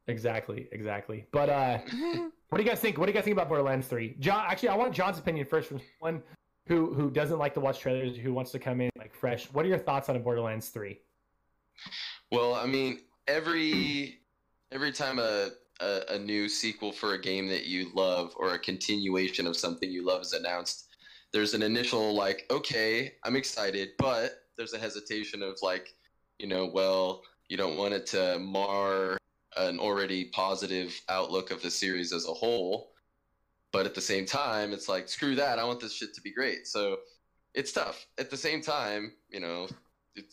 Exactly, exactly. But uh what do you guys think? What do you guys think about Borderlands 3? John actually I want John's opinion first from someone who who doesn't like to watch trailers, who wants to come in like fresh. What are your thoughts on a Borderlands 3? Well, I mean, every every time a, a a new sequel for a game that you love or a continuation of something you love is announced, there's an initial like, okay, I'm excited, but there's a hesitation of like, you know, well, you don't want it to mar an already positive outlook of the series as a whole. But at the same time, it's like, screw that, I want this shit to be great. So it's tough. At the same time, you know,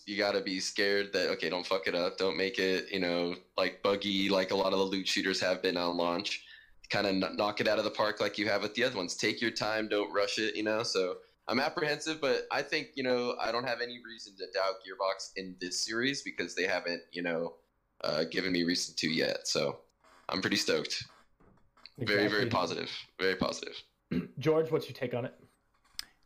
you got to be scared that okay, don't fuck it up, don't make it, you know, like buggy like a lot of the loot shooters have been on launch. Kind of knock it out of the park like you have with the other ones. Take your time, don't rush it, you know. So I'm apprehensive, but I think you know I don't have any reason to doubt Gearbox in this series because they haven't, you know, uh, given me reason to yet. So I'm pretty stoked. Very, very positive. Very positive. George, what's your take on it?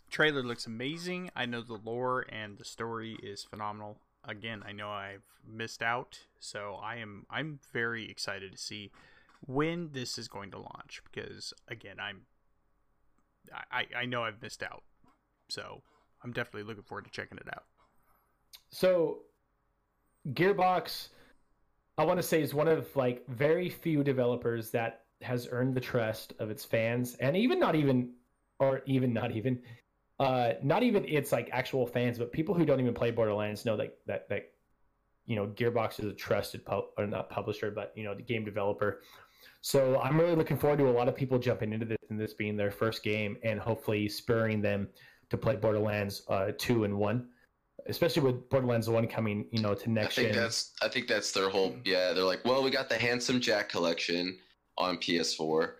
Trailer looks amazing. I know the lore and the story is phenomenal. Again, I know I've missed out, so I am I'm very excited to see when this is going to launch because again, I'm I I know I've missed out. So, I'm definitely looking forward to checking it out. So, Gearbox, I want to say, is one of like very few developers that has earned the trust of its fans, and even not even, or even not even, uh, not even its like actual fans, but people who don't even play Borderlands know that that that you know Gearbox is a trusted pub or not publisher, but you know the game developer. So I'm really looking forward to a lot of people jumping into this and this being their first game, and hopefully spurring them to play Borderlands uh, two and one especially with Borderlands One coming, you know, to next. I next think gen. that's I think that's their whole yeah. They're like, well, we got the Handsome Jack collection on PS4.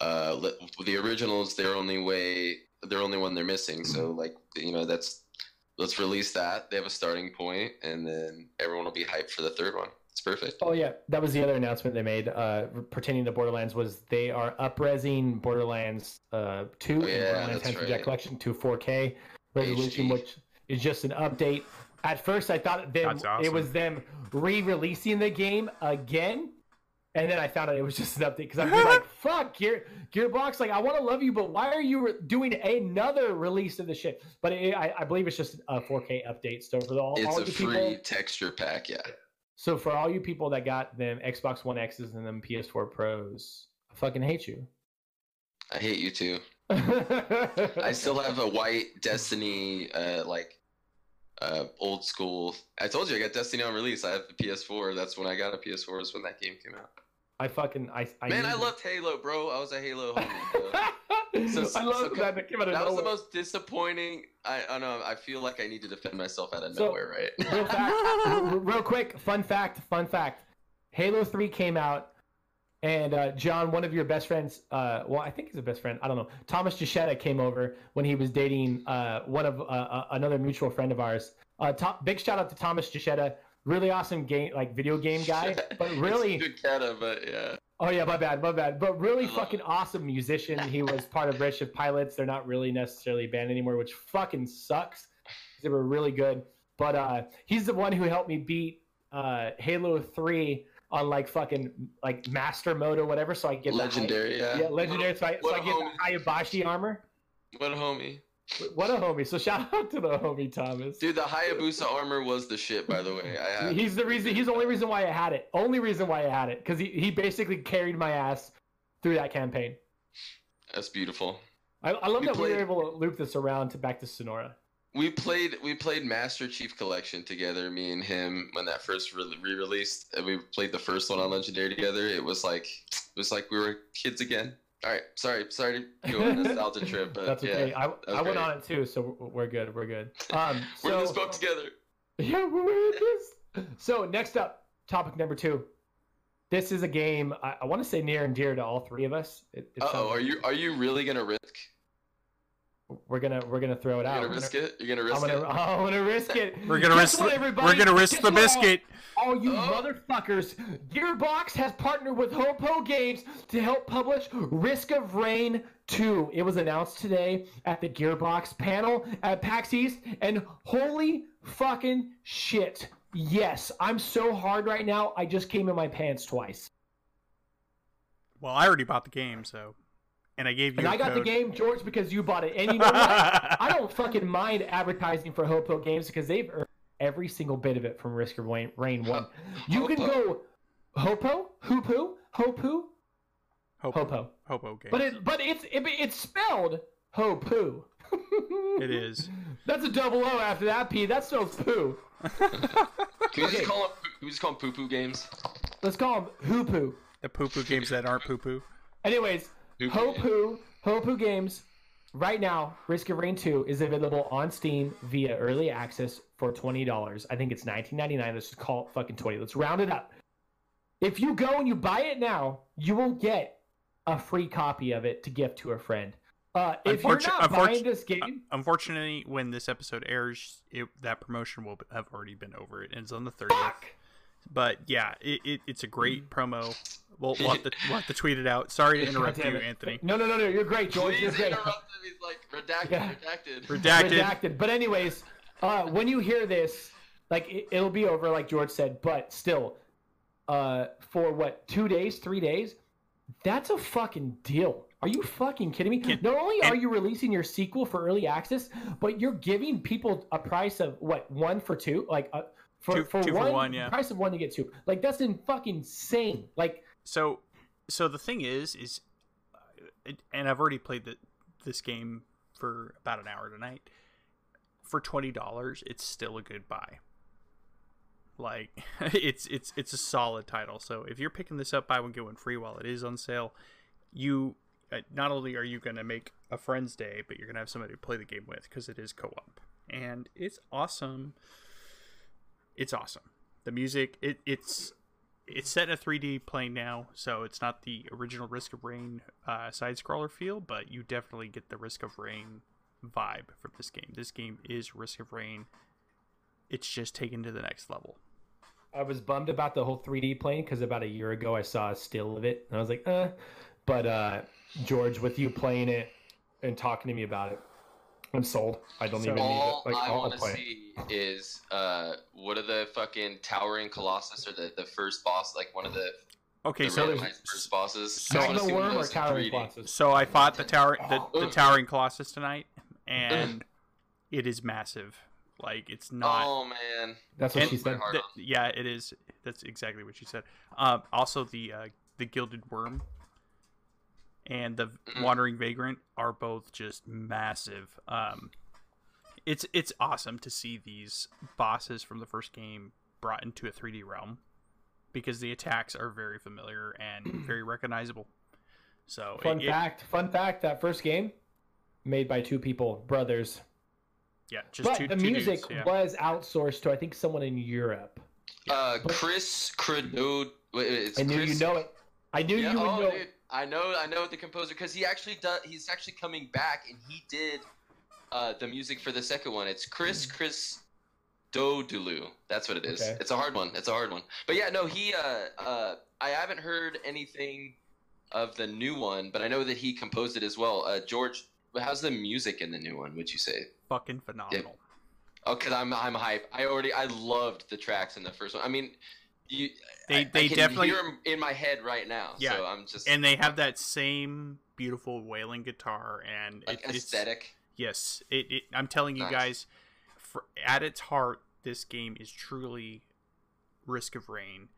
Uh, li- the originals, their only way, their only one they're missing. So like, you know, that's let's release that. They have a starting point, and then everyone will be hyped for the third one. It's perfect. Oh yeah, that was the other announcement they made uh, pertaining to Borderlands was they are upresing Borderlands uh, two Oh, and Borderlands that's 10 Project right. Collection to 4K resolution, HD. which is just an update. At first, I thought them, awesome. it was them re-releasing the game again, and then I found out it was just an update because I'm like, "Fuck, Gear Gearbox! Like, I want to love you, but why are you re- doing another release of the shit?" But it, I, I believe it's just a 4K update. So for all, It's all a you free people, texture pack. Yeah. So for all you people that got them Xbox One X's and them PS4 Pros, I fucking hate you. I hate you too. I still have a white Destiny, uh, like, uh, old school. I told you I got Destiny on release. I have the PS4. That's when I got a PS4. Was when that game came out. I fucking I, I Man, I loved Halo, bro. I was a Halo homie. So- I love so- that that came out of that was the most disappointing. I, I don't know. I feel like I need to defend myself out of So- nowhere, right? real, fact, real quick, fun fact, fun fact. Halo 3 came out, and uh, John, one of your best friends, uh, well, I think he's a best friend. I don't know. Thomas Gichetta came over when he was dating uh, one of uh, uh, another mutual friend of ours. Uh, to- big shout out to Thomas Gichetta. Really awesome game, like video game guy, but really, cata, but yeah. Oh yeah, my bad, my bad. But really fucking awesome musician. He was part of Redshift Pilots. They're not really necessarily a band anymore, which fucking sucks. They were really good. But uh he's the one who helped me beat uh Halo 3 on like fucking like master mode or whatever so I get Legendary, yeah. high, yeah, legendary so I, so What I get homie. the Hayabusa armor. What a homie. What a homie. So shout out to the homie Thomas. Dude, the Hayabusa armor was the shit, by the way. I He's the reason. He's the only reason why I had it. Only reason why I had it because he, he basically carried my ass through that campaign. that's beautiful. I, I love We that we were able to loop this around to back to Sonora. We played we played Master Chief Collection together, me and him, when that first re released. And we played the first one on Legendary together. It was like it was like we were kids again. All right, sorry, sorry to go on a nostalgia trip, but That's okay. yeah, I, I went great. on it too, so we're- good. We're good. Um, we're in so this boat together. yeah, we're in this. So next up, topic number two. This is a game I, I want to say near and dear to all three of us. It, it oh, sounds- are you are you really gonna risk? We're gonna we're gonna throw it You're out. gonna We're risk gonna- it? You're gonna I'm risk gonna, it? I'm gonna risk it. We're gonna Guess risk. what, The, everybody? we're gonna risk Guess the what, all- biscuit. All you Oh. motherfuckers, Gearbox has partnered with Hopoo Games to help publish Risk of Rain 2. It was announced today at the Gearbox panel at PAX East, and holy fucking shit. Yes, I'm so hard right now, I just came in my pants twice. Well, I already bought the game, so, and I gave you. And a I got the game, George, because you bought it. And you know what? I don't fucking mind advertising for Hopoo Games because they've earned every single bit of it from Risk of Rain, Rain 1. You can go Hopo, Hoopoo, Hopu, Hopo. Hopo. Hopo game. But it but it's it, it's spelled Hopu. it is. That's a double O after that P. That spells poo. Can we Okay. just call them? Can we just call them poo poo games? Let's call them Hoopoo. The poo poo games that aren't poo poo. Anyways, Hoopoo Hopu Hopu Games right now, Risk of Rain 2 is available on Steam via early access for twenty dollars. I think it's nineteen ninety nine. Let's just call it fucking twenty. Let's round it up. If you go and you buy it now, you will get a free copy of it to gift to a friend. Uh, if you're not buying this game, Unfortunately, when this episode airs, it, that promotion will have already been over. It ends on the 30th. Fuck. But yeah, it, it, it's a great promo. We'll, we'll, have to, we'll have to tweet it out. Sorry to interrupt you. Anthony. No, no, no, no. You're great, George. You're great. interrupt. He's like redacted, Yeah. redacted. Redacted. redacted. But anyways, uh, when you hear this, like it, it'll be over, like George said. But still, uh, for what two days, three days, that's a fucking deal. Are you fucking kidding me? Can- Not only are and- you releasing your sequel for early access, but you're giving people a price of what one for two, like uh, for Two- for two for one, one, yeah. price of one you get two. Like that's in fucking insane. Like So, so the thing is, is, uh, and I've already played the, this game for about an hour tonight. For twenty dollars, it's still a good buy. Like, it's it's it's a solid title. So if you're picking this up, buy one get one free while it is on sale. You uh, not only are you gonna make a friend's day, but you're gonna have somebody to play the game with because it is co-op, and it's awesome. It's awesome. The music, it, it's it's set in a 3D plane now, so it's not the original Risk of Rain uh, side scroller feel, but you definitely get the Risk of Rain vibe from this game. This game is Risk of Rain. It's just taken to the next level. I was bummed about the whole 3D plane because about a year ago I saw a still of it and I was like, uh. But uh, George, with you playing it and talking to me about it, I'm sold. I don't So- even need it. Like, I I'll, I'll want to see is uh, what are the fucking towering colossus or the, the first boss, like one of the, Okay, the so first bosses. So- I wanna see Worm or Towering Colossus? so I fought the tower the, the towering colossus tonight, and it is massive. Like it's not. Oh man, That's what And- she said. Hard Th- yeah, it is. That's exactly what she said. Um, also, the uh, the gilded worm and the Mhm. wandering vagrant are both just massive. Um, it's it's awesome to see these bosses from the first game brought into a 3D realm because the attacks are very familiar and very recognizable. So Fun it- it- fact, fun fact, that first game made by two people, brothers. yeah, just but two, the two music dudes, yeah. was outsourced to I think someone in Europe. uh, Chris Credode. Wait, wait, it's I knew Chris, you know it. I knew Yeah, you would oh, know. dude, I know, I know the composer because he actually does. He's actually coming back, and he did uh, the music for the second one. It's Chris Chris Dodulu. That's what it is. Okay. It's a hard one. It's a hard one. But yeah, no, he. Uh, uh, I haven't heard anything of the new one, but I know that he composed it as well. Uh, George, how's the music in the new one? Would you say? fucking phenomenal. Oh, cause I'm I'm hype. I already I loved the tracks in the first one. I mean, you They- I, they I definitely- hear 'em in my head right now. Yeah, so I'm just And they have that same beautiful wailing guitar and like it, aesthetic. Yes, it, it. I'm telling you Nice. guys, for, at its heart, this game is truly Risk of Rain.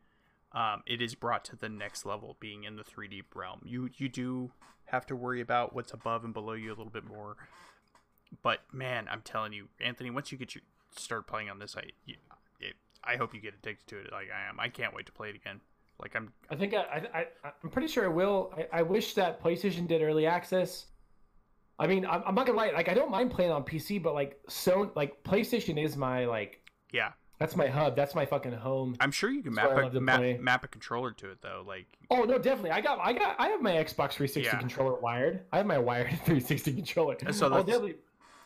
Um, it is brought to the next level, being in the 3D realm. You you do have to worry about what's above and below you a little bit more, but man, I'm telling you, Anthony, once you get your start playing on this, I you, it, I hope you get addicted to it like I am. I can't wait to play it again. Like I'm I think I, I, I I'm pretty sure it will. I, I wish that PlayStation did early access. I mean, I'm, I'm not gonna lie. Like, I don't mind playing on PC, but like, so like PlayStation is my like yeah. that's my hub. That's my fucking home. I'm sure you can map I a, map, play. map a controller to it though. Like Oh no, definitely. I got I got I have my Xbox 360 Yeah. controller wired. I have my wired 360 controller. So oh, that's- definitely.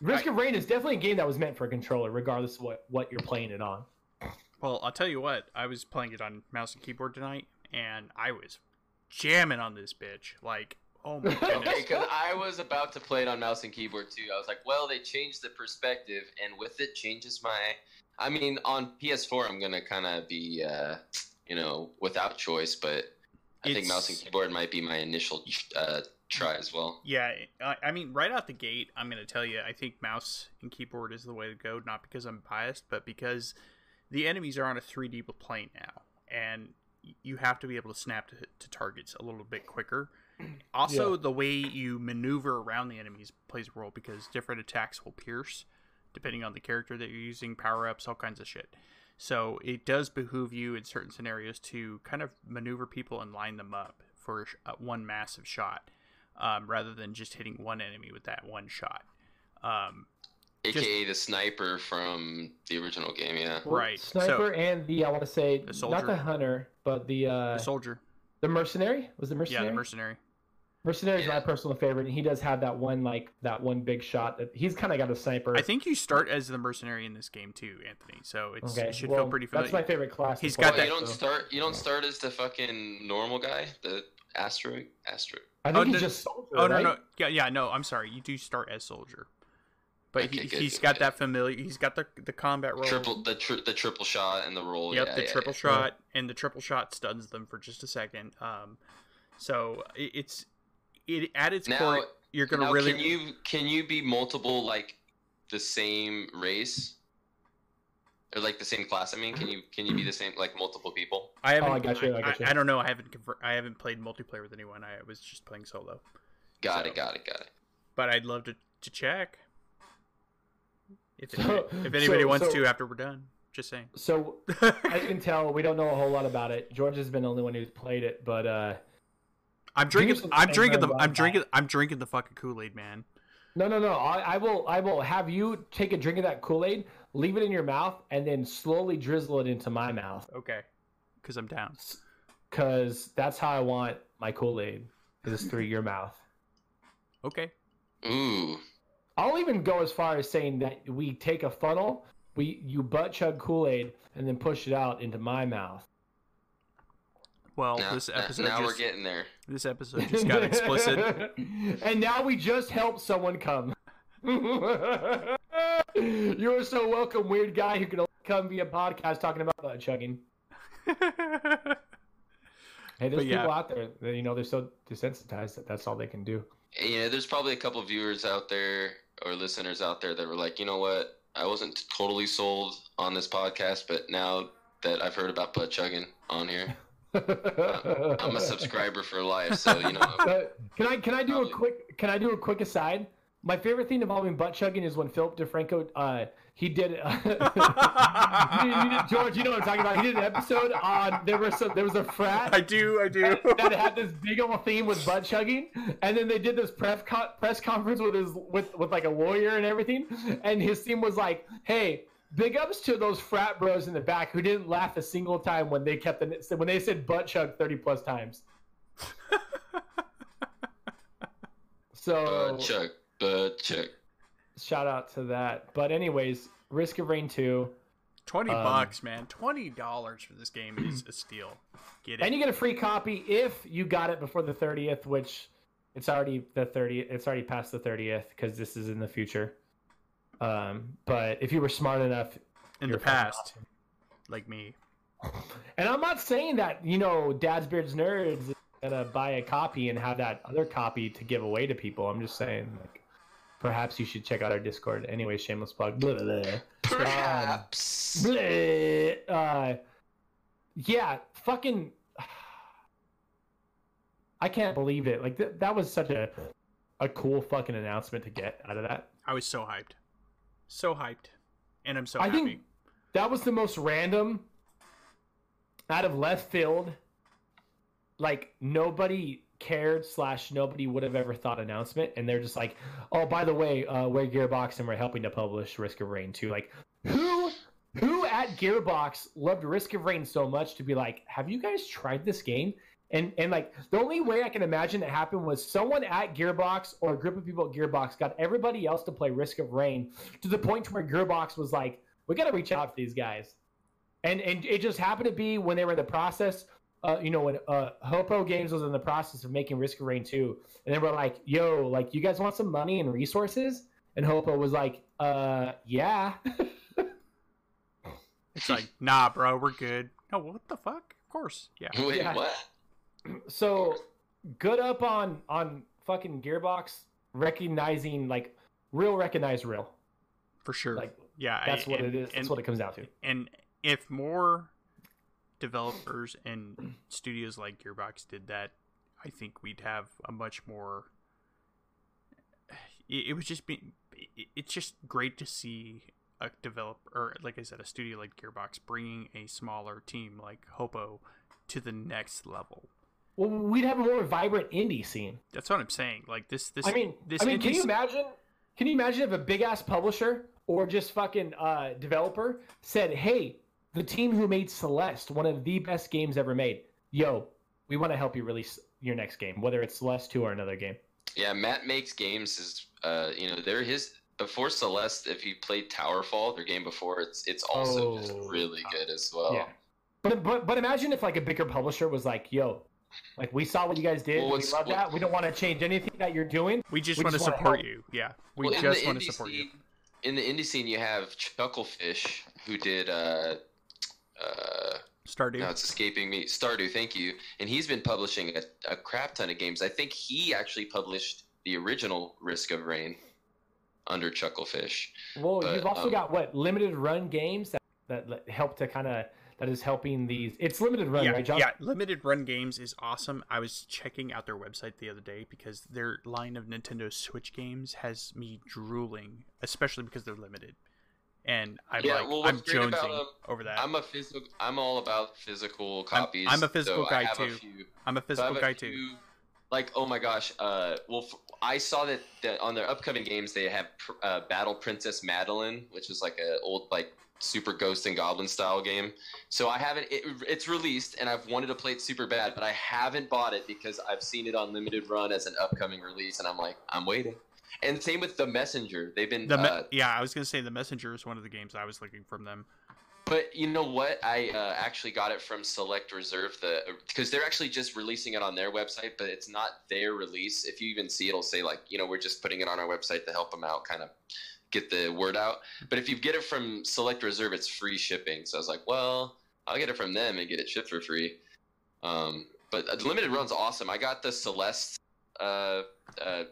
Risk of Rain is definitely a game that was meant for a controller, regardless of what what you're playing it on. Well, I'll tell you what. I was playing it on mouse and keyboard tonight, and I was jamming on this bitch. Like, oh my goodness. Okay, because I was about to play it on mouse and keyboard too. I was like, well, they changed the perspective, and with it changes my. I mean, on PS4, I'm gonna kind of be, uh, you know, without choice, but I think mouse and keyboard might be my initial uh, try as well. Yeah, I, I mean, right out the gate, I'm going to tell you, I think mouse and keyboard is the way to go. Not because I'm biased, but because the enemies are on a 3D plane now, and you have to be able to snap to, to targets a little bit quicker. Also, Yeah. the way you maneuver around the enemies plays a role because different attacks will pierce depending on the character that you're using, power ups, all kinds of shit. So it does behoove you in certain scenarios to kind of maneuver people and line them up for uh, one massive shot, um, rather than just hitting one enemy with that one shot. Um, AKA the sniper from the original game, yeah. Right, so- Sniper and the I want to say The not the hunter, but the uh the soldier, the mercenary was the yeah, mercenary. the mercenary. mercenary is Yeah. my personal favorite, and he does have that one like that one big shot. That he's kind of got a sniper. I think you start as the mercenary in this game too, Anthony. So it's, okay, it should well, feel pretty familiar. That's my favorite class. He's got Oh, that- you don't so- start. You don't start as the fucking normal guy, the asteroid. Asteroid. I think Oh, he's no- just soldier, Oh no right? no yeah yeah no I'm sorry you do start as soldier, but Okay, he, good, he's good, got good. that familiar he's got the the combat roll. Triple the tri- the triple shot and the roll. Yep, yeah, the yeah, triple yeah. shot and the triple shot stuns them for just a second. Um, so it, it's it at its Now, core you're gonna now really can you can you be multiple like the same race or like the same class? I mean, can you can you be the same like multiple people? I haven't Oh, I got you, I got you. I, don't know I haven't conver- I haven't played multiplayer with anyone. I was just playing solo, Got So- it. Got it. Got it. but I'd love to to check if So- anybody, if anybody so- wants so- to after we're done. Just saying. So I can tell we don't know a whole lot about it. George has been the only one who's played it, but uh I'm drinking. I'm drinking the. I'm Rum drinking. I'm drinking the fucking Kool Aid, man. no, no, no. I, I will, I will have you take a drink of that Kool Aid, leave it in your mouth, and then slowly drizzle it into my mouth, Okay, because I'm down. because that's how I want my Kool Aid. Is through your mouth. Okay. Ooh. I'll even go as far as saying that we take a funnel we you butt chug Kool Aid and then push it out into my mouth. Well, Now, this now- episode now we're just, getting there. this episode just got explicit. and now we just helped someone come. You're so welcome, weird guy who can only come via podcast talking about butt chugging. Hey, there's But yeah. people out there that you know they're so desensitized that that's all they can do. You know, there's probably a couple viewers out there or listeners out there that were like, you know what? I wasn't totally sold on this podcast, but now that I've heard about butt chugging on here, I'm a subscriber for life. So you know, can I can I do a quick can I do a quick aside? My favorite thing involving butt chugging is when Philip DeFranco uh, he did it, George, you know what I'm talking about. He did an episode on there was some there was a frat I do, I do. that had this big old theme with butt chugging, and then they did this press co- press conference with his with with like a lawyer and everything, and his team was like, "Hey, big ups to those frat bros in the back who didn't laugh a single time when they kept the when they said butt chug thirty plus times." So butt chug, butt chug. Shout out to that. But anyways, Risk of Rain two, Twenty Um, bucks, man. Twenty dollars for this game is a steal. Get it? and you get a free copy if you got it before the thirtieth, which it's already the thirtieth. It's already past the thirtieth because this is in the future. Um, but if you were smart enough, In the past, awesome. like me. and I'm not saying that you know Dad's Beards Nerds is gonna buy a copy and have that other copy to give away to people. I'm just saying like. Perhaps you should check out our Discord. Anyway, shameless plug. Blah, blah, blah. Perhaps. Bleh. Uh, yeah, fucking. I can't believe it. Like th- that was such a a cool fucking announcement to get out of that. I was so hyped, so hyped, and I'm so I happy. think that was the most random, out of left field. Like nobody cared slash nobody would have ever thought announcement, and they're just like, oh, by the way, uh, we're Gearbox and we're helping to publish Risk of Rain too. Like who who at Gearbox loved Risk of Rain so much to be like, have you guys tried this game? And and like the only way I can imagine it happened was someone at Gearbox or a group of people at Gearbox got everybody else to play Risk of Rain to the point where Gearbox was like, we got to reach out to these guys. And and it just happened to be when they were in the process, uh, you know, when uh, Hopoo Games was in the process of making Risk of Rain 2, and they were like, yo, like, you guys want some money and resources? And Hopoo was like, uh, yeah. It's like, nah, bro, we're good. No, what the fuck? Of course, yeah. Wait, Yeah. what? so good up on on fucking Gearbox recognizing like real recognize real. For sure. Like yeah, I- that's what and, it is. That's And, what it comes down to. and if more developers and studios like Gearbox did that, I think we'd have a much more. It, it was just being. it- It's just great to see a developer, or like I said, a studio like Gearbox bringing a smaller team like Hopoo to the next level. Well, we'd have a more vibrant indie scene. That's what I'm saying. Like this, this. I mean, this I mean, can you imagine? Can you imagine if a big ass publisher or just fucking uh, developer said, "Hey, the team who made Celeste, one of the best games ever made, yo, we want to help you release your next game, whether it's Celeste two or another game." Yeah, Matt makes games is uh you know they're his before Celeste. If you played Towerfall, their game before, it's it's also just Oh. really good as well. Yeah. But, but but imagine if like a bigger publisher was like, "Yo, like we saw what you guys did, Well, we love what- that. We don't want to change anything that you're doing." We just we want to just wanna support help. you. Yeah, we Well, just want to indie support you. In the indie scene, you have Chucklefish, who did uh, uh, Stardew. now it's escaping me. Stardew, thank you. And he's been publishing a, a crap ton of games. I think he actually published the original Risk of Rain under Chucklefish. Well, But, you've also um, got what limited run games that that, that help to kind of that is helping these. It's limited run, yeah, right, John? yeah. Limited Run Games is awesome. I was checking out their website the other day because their line of Nintendo Switch games has me drooling, especially because they're limited. And I'm Yeah, like, well, I'm great about jonesing 'em- over that. I'm a physical. I'm all about physical copies. I'm a physical so guy, too. few- I'm a So physical a guy too. Like, oh my gosh. Uh, well, f- I saw that, that on their upcoming games they have pr- uh, Battle Princess Madeline, which is like a old like super Ghost and Goblin style game. So I haven't. It, it's released, and I've wanted to play it super bad, but I haven't bought it because I've seen it on limited run as an upcoming release, and I'm like, I'm waiting. And same with the messenger. They've been The me- uh, yeah, I was gonna say the messenger is one of the games I was looking from them. But you know what? I uh, actually got it from Special Reserve, the because they're actually just releasing it on their website, but it's not their release. If you even see it, it'll say like, you know, we're just putting it on our website to help them out, kind of get the word out. But if you get it from Special Reserve, it's free shipping. So I was like, well, I'll get it from them and get it shipped for free. Um, but uh, the limited run's awesome. I got the Celeste uh, uh,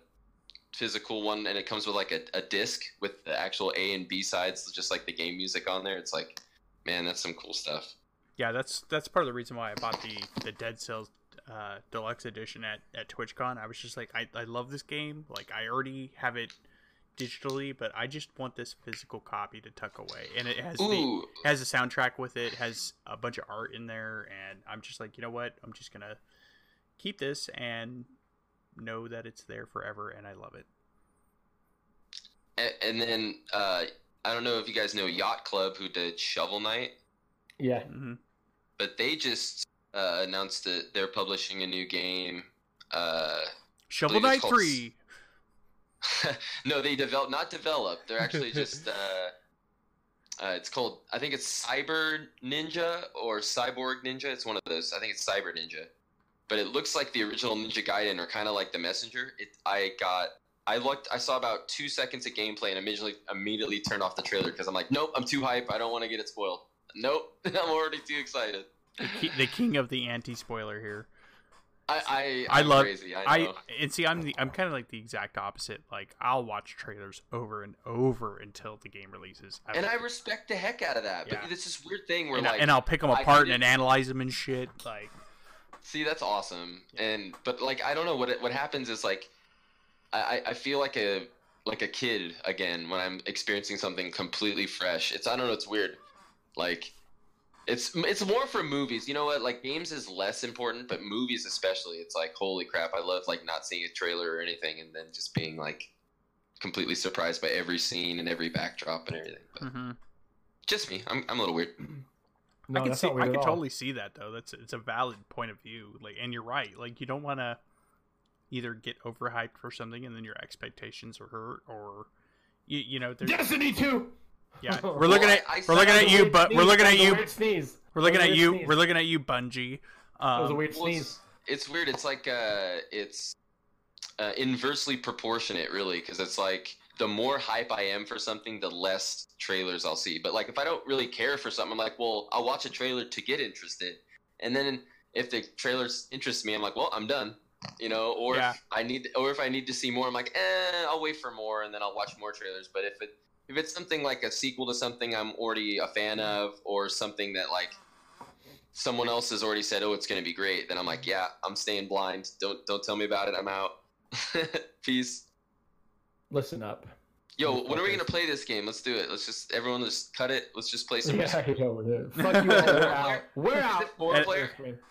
physical one, and it comes with like a, a disc with the actual A and B sides, just like the game music on there. It's like Man, that's some cool stuff. Yeah, that's that's part of the reason why I bought the the Dead Cells uh, deluxe edition at at TwitchCon. I was just like, I I love this game. Like I already have it digitally, but I just want this physical copy to tuck away. And it has the has a soundtrack with it, has a bunch of art in there, and I'm just like, you know what? I'm just gonna keep this and know that it's there forever, and I love it. a- and then uh, I don't know if you guys know Yacht Club, who did Shovel Knight, Yeah. hmm but they just uh, announced that they're publishing a new game. Uh, Shovel Knight it's called Three. no, they develop not developed. They're actually just. Uh, uh, it's called. I think it's Cyber Ninja or Cyborg Ninja. It's one of those. I think it's Cyber Ninja, but it looks like the original Ninja Gaiden or kind of like the Messenger. It. I got. I looked. I saw about two seconds of gameplay and immediately immediately turned off the trailer because I'm like, nope, I'm too hype. I don't want to get it spoiled. Nope, I'm already too excited. The, ki- the king of the anti spoiler here. I. I. I love- Crazy. I. I and see, I'm the I'm kind of like the exact opposite. Like I'll watch trailers over and over until the game releases. and I respect the heck out of that. Yeah. But it's this weird thing where and, like. and I'll pick them apart and analyze them and shit. Like See, that's awesome. And but like I don't know what it, what happens is like I, I feel like a like a kid again when I'm experiencing something completely fresh. It's I don't know, it's weird. Like it's it's more for movies. You know what? Like games is less important, but movies especially. It's like holy crap! I love like not seeing a trailer or anything, and then just being like completely surprised by every scene and every backdrop and everything. But mhm. just me. I'm I'm a little weird. No, I can see I can totally see that though. That's it's a valid point of view. Like and you're right. Like you don't want to either get overhyped for something and then your expectations are hurt or you you know there's Destiny 2! yeah we're looking at I- I we're looking at you Weird but we're looking at you Weird sneeze. we're looking at you weird we're looking at you Bungie. That was a Um, weird Well, sneeze. it's weird. It's like uh, it's uh, inversely proportionate, really, because it's like the more hype I am for something, the less trailers I'll see. But like, if I don't really care for something, I'm like, well, I'll watch a trailer to get interested, and then if the trailers interest me, I'm like, well, I'm done. You know, or Yeah. if I need, or if I need to see more, I'm like, eh, I'll wait for more, and then I'll watch more trailers. But if it if it's something like a sequel to something I'm already a fan of, or something that like someone else has already said, "Oh, it's going to be great," then I'm like, "Yeah, I'm staying blind. Don't don't tell me about it. I'm out. Peace." Listen up. Yo, You when are we going to play this game? Let's do it. Let's just everyone just cut it. Let's just play some. Yeah, yeah, we're Fuck you all. We're out. We're Is out. it four And- player?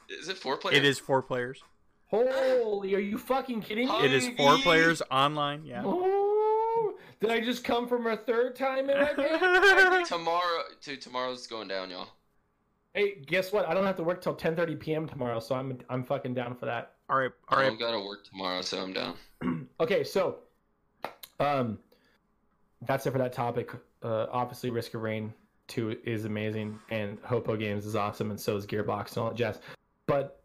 Is it four player? it is four players. Holy, are you fucking kidding me? It is four players online. Yeah. Oh, did I just come from a third time in my day? Tomorrow, to tomorrow's going down, y'all. hey, guess what? I don't have to work till 10:30 p.m. tomorrow, so I'm I'm fucking down for that. All right. All All right. I've got to work tomorrow, so I'm down. Okay, so um that's it for that topic. Uh obviously Risk of Rain 2 is amazing and Hopoo Games is awesome and so is Gearbox and all that jazz. But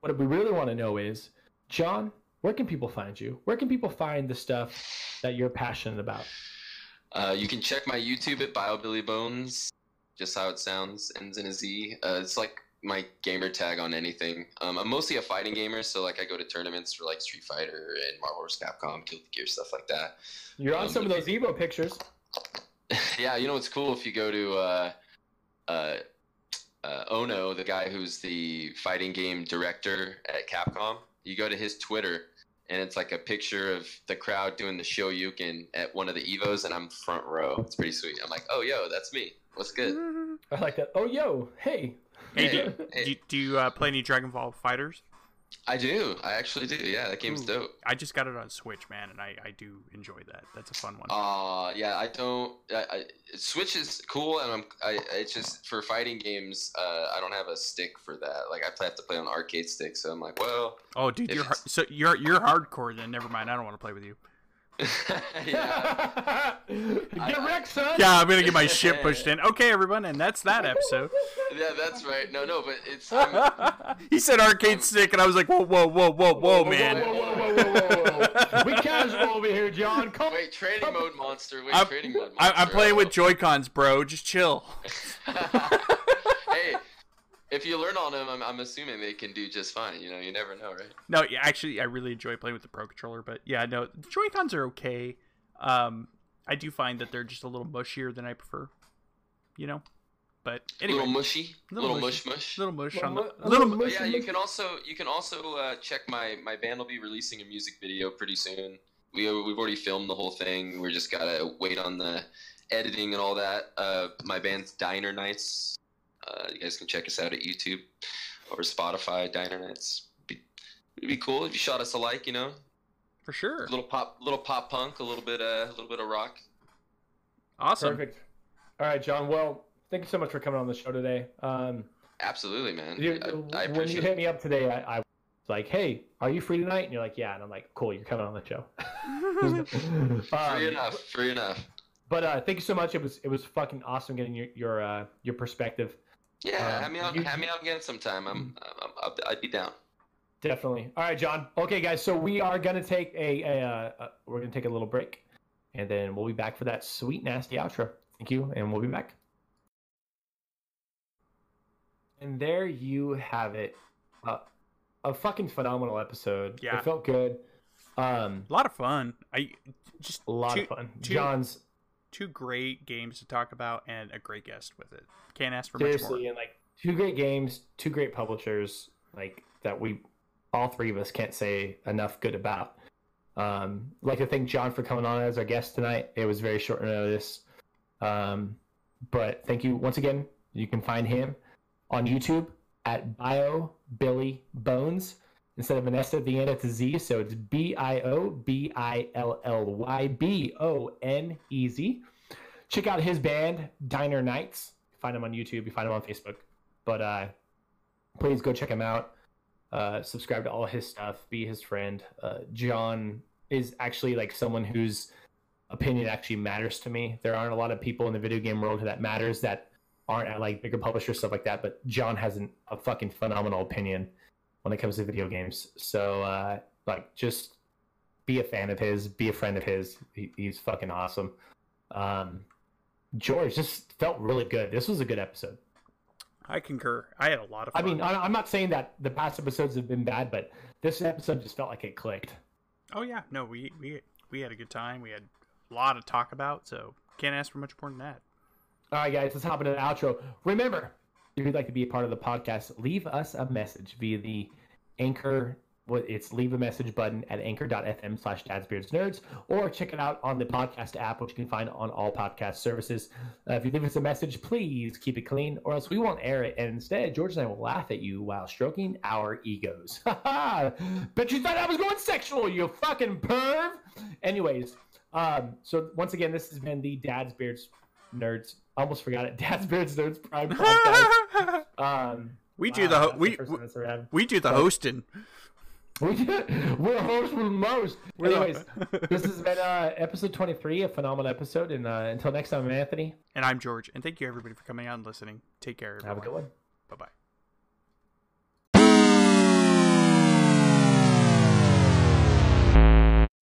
what we really want to know is, John, where can people find you? Where can people find the stuff that you're passionate about? Uh, you can check my YouTube at BioBillyBones, just how it sounds, ends in a Z. Uh, it's like my gamer tag on anything. Um, I'm mostly a fighting gamer, so like I go to tournaments for like Street Fighter and Marvel vs. Capcom, Guilty Gear, stuff like that. You're on Um, some of those Evo pictures. yeah, you know what's cool if you go to uh, uh, uh, Ono, the guy who's the fighting game director at Capcom. You go to his Twitter, and it's like a picture of the crowd doing the Shoryuken at one of the Evos, and I'm front row. It's pretty sweet. I'm like, oh yo, that's me. What's good? I like that. Oh yo, hey. Hey, Hey, do, hey. do, do you uh, play any Dragon Ball FighterZ? I do. I actually do. Yeah, that game's Ooh. dope. I just got it on Switch, man, and I, I do enjoy that. That's a fun one. Uh yeah, I don't. I, I, Switch is cool, and I'm. I it's just for fighting games. Uh, I don't have a stick for that. Like I have to play on arcade stick, so I'm like, well, oh, dude, you're it's- har- so you're you're hardcore. Then never mind. I don't want to play with you. yeah. Get wrecked, son. Yeah, I'm gonna get my shit pushed in. Okay, everyone, and that's that episode. yeah, that's right. No, no, but it's I'm, he said arcade stick, and I was like, whoa, whoa, whoa, whoa, whoa, man. Whoa, whoa, whoa, whoa, whoa, whoa. we casual over here, John. Come. wait trading mode monster. Wait I'm, trading mode I- monster. I'm playing with Oh. Joy Cons, bro. Just chill. Hey, if you learn on them, I'm, I'm assuming they can do just fine. You know, you never know, right? No, yeah, actually, I really enjoy playing with the Pro Controller, but yeah, no, the Joy Cons are okay. Um, I do find that they're just a little mushier than I prefer. You know, but anyway, little mushy, Little little, mushy. mush mush. little mush Little on the little. little mu- But yeah, you can also you can also uh, check my my band will be releasing a music video pretty soon. We we've already filmed the whole thing. We're just gotta wait on the editing and all that. Uh, my band's Diner Nights. Uh, you guys can check us out at YouTube or Spotify. Diner Nights. Be, it'd be cool if you shot us a like. You know, for sure. a little pop, little pop punk, a little bit, uh, a little bit of rock. Awesome. Perfect. All right, John. Well, thank you so much for coming on the show today. Um, Absolutely, man. you- I, I when you appreciate hit me up today, I, I was like, "Hey, are you free tonight?" And you're like, "Yeah." And I'm like, "Cool, you're coming on the show." Free Um, enough. Free enough. But uh, thank you so much. It was it was fucking awesome getting your your uh, your perspective. Yeah, um, have me on. you- have me on again sometime. I'm. I'm, I'm I'd be down. Definitely. All right, John. Okay, guys. So we are gonna take a, a, uh, uh we're gonna take a little break, and then we'll be back for that sweet nasty outro. Thank you, and we'll be back. And there you have it. Uh, a fucking phenomenal episode. Yeah. It felt good. Um, A lot of fun. I just a lot two, of fun. two- John's two great games to talk about and a great guest with it. Can't ask for much more. seriously, and like two great games, two great publishers, like that we all three of us can't say enough good about. Um, like to thank John for coming on as our guest tonight. It was very short notice, um, but thank you once again. You can find him on YouTube at Bio Billy Bones instead of an S at the end. It's a Z, so it's B I O B I L L Y B O N E Z. Check out his band Diner Nights. Find him on YouTube. You find him on Facebook. But uh, please go check him out. Uh, subscribe to all his stuff. Be his friend. Uh, John is actually like someone whose opinion actually matters to me. There aren't a lot of people in the video game world who that matters that aren't at like bigger publishers stuff like that. But John has an, a fucking phenomenal opinion when it comes to video games. So uh, like just be a fan of his. Be a friend of his. He, he's fucking awesome. Um, George just felt really good. This was a good episode. I concur. I had a lot of I mean, I'm not saying that the past episodes have been bad, but this episode just felt like it clicked. oh yeah, no, we we we had a good time. We had a lot to talk about, so can't ask for much more than that. All right, guys, let's hop into the outro. Remember, if you'd like to be a part of the podcast, leave us a message via the Anchor. What it's leave a message button at anchor.fm slash dadsbeardsnerds or check it out on the podcast app, which you can find on all podcast services. Uh, if you leave us a message, please keep it clean or else we won't air it. And instead, George and I will laugh at you while stroking our egos. Bet you thought I was going sexual, you fucking perv. Anyways, um, so once again, this has been the Dad's Beards Nerds. Almost forgot it. Dad's Beards Nerds Prime podcast. Um, we do wow, the ho- that's we, we time that's ever happened. we do the hosting. We do- We're host with most. The- Anyways, this has been uh, episode 23, a phenomenal episode. And uh, until next time, I'm Anthony. And I'm George, and thank you everybody for coming out and listening. Take care. Have a good one. Bye bye.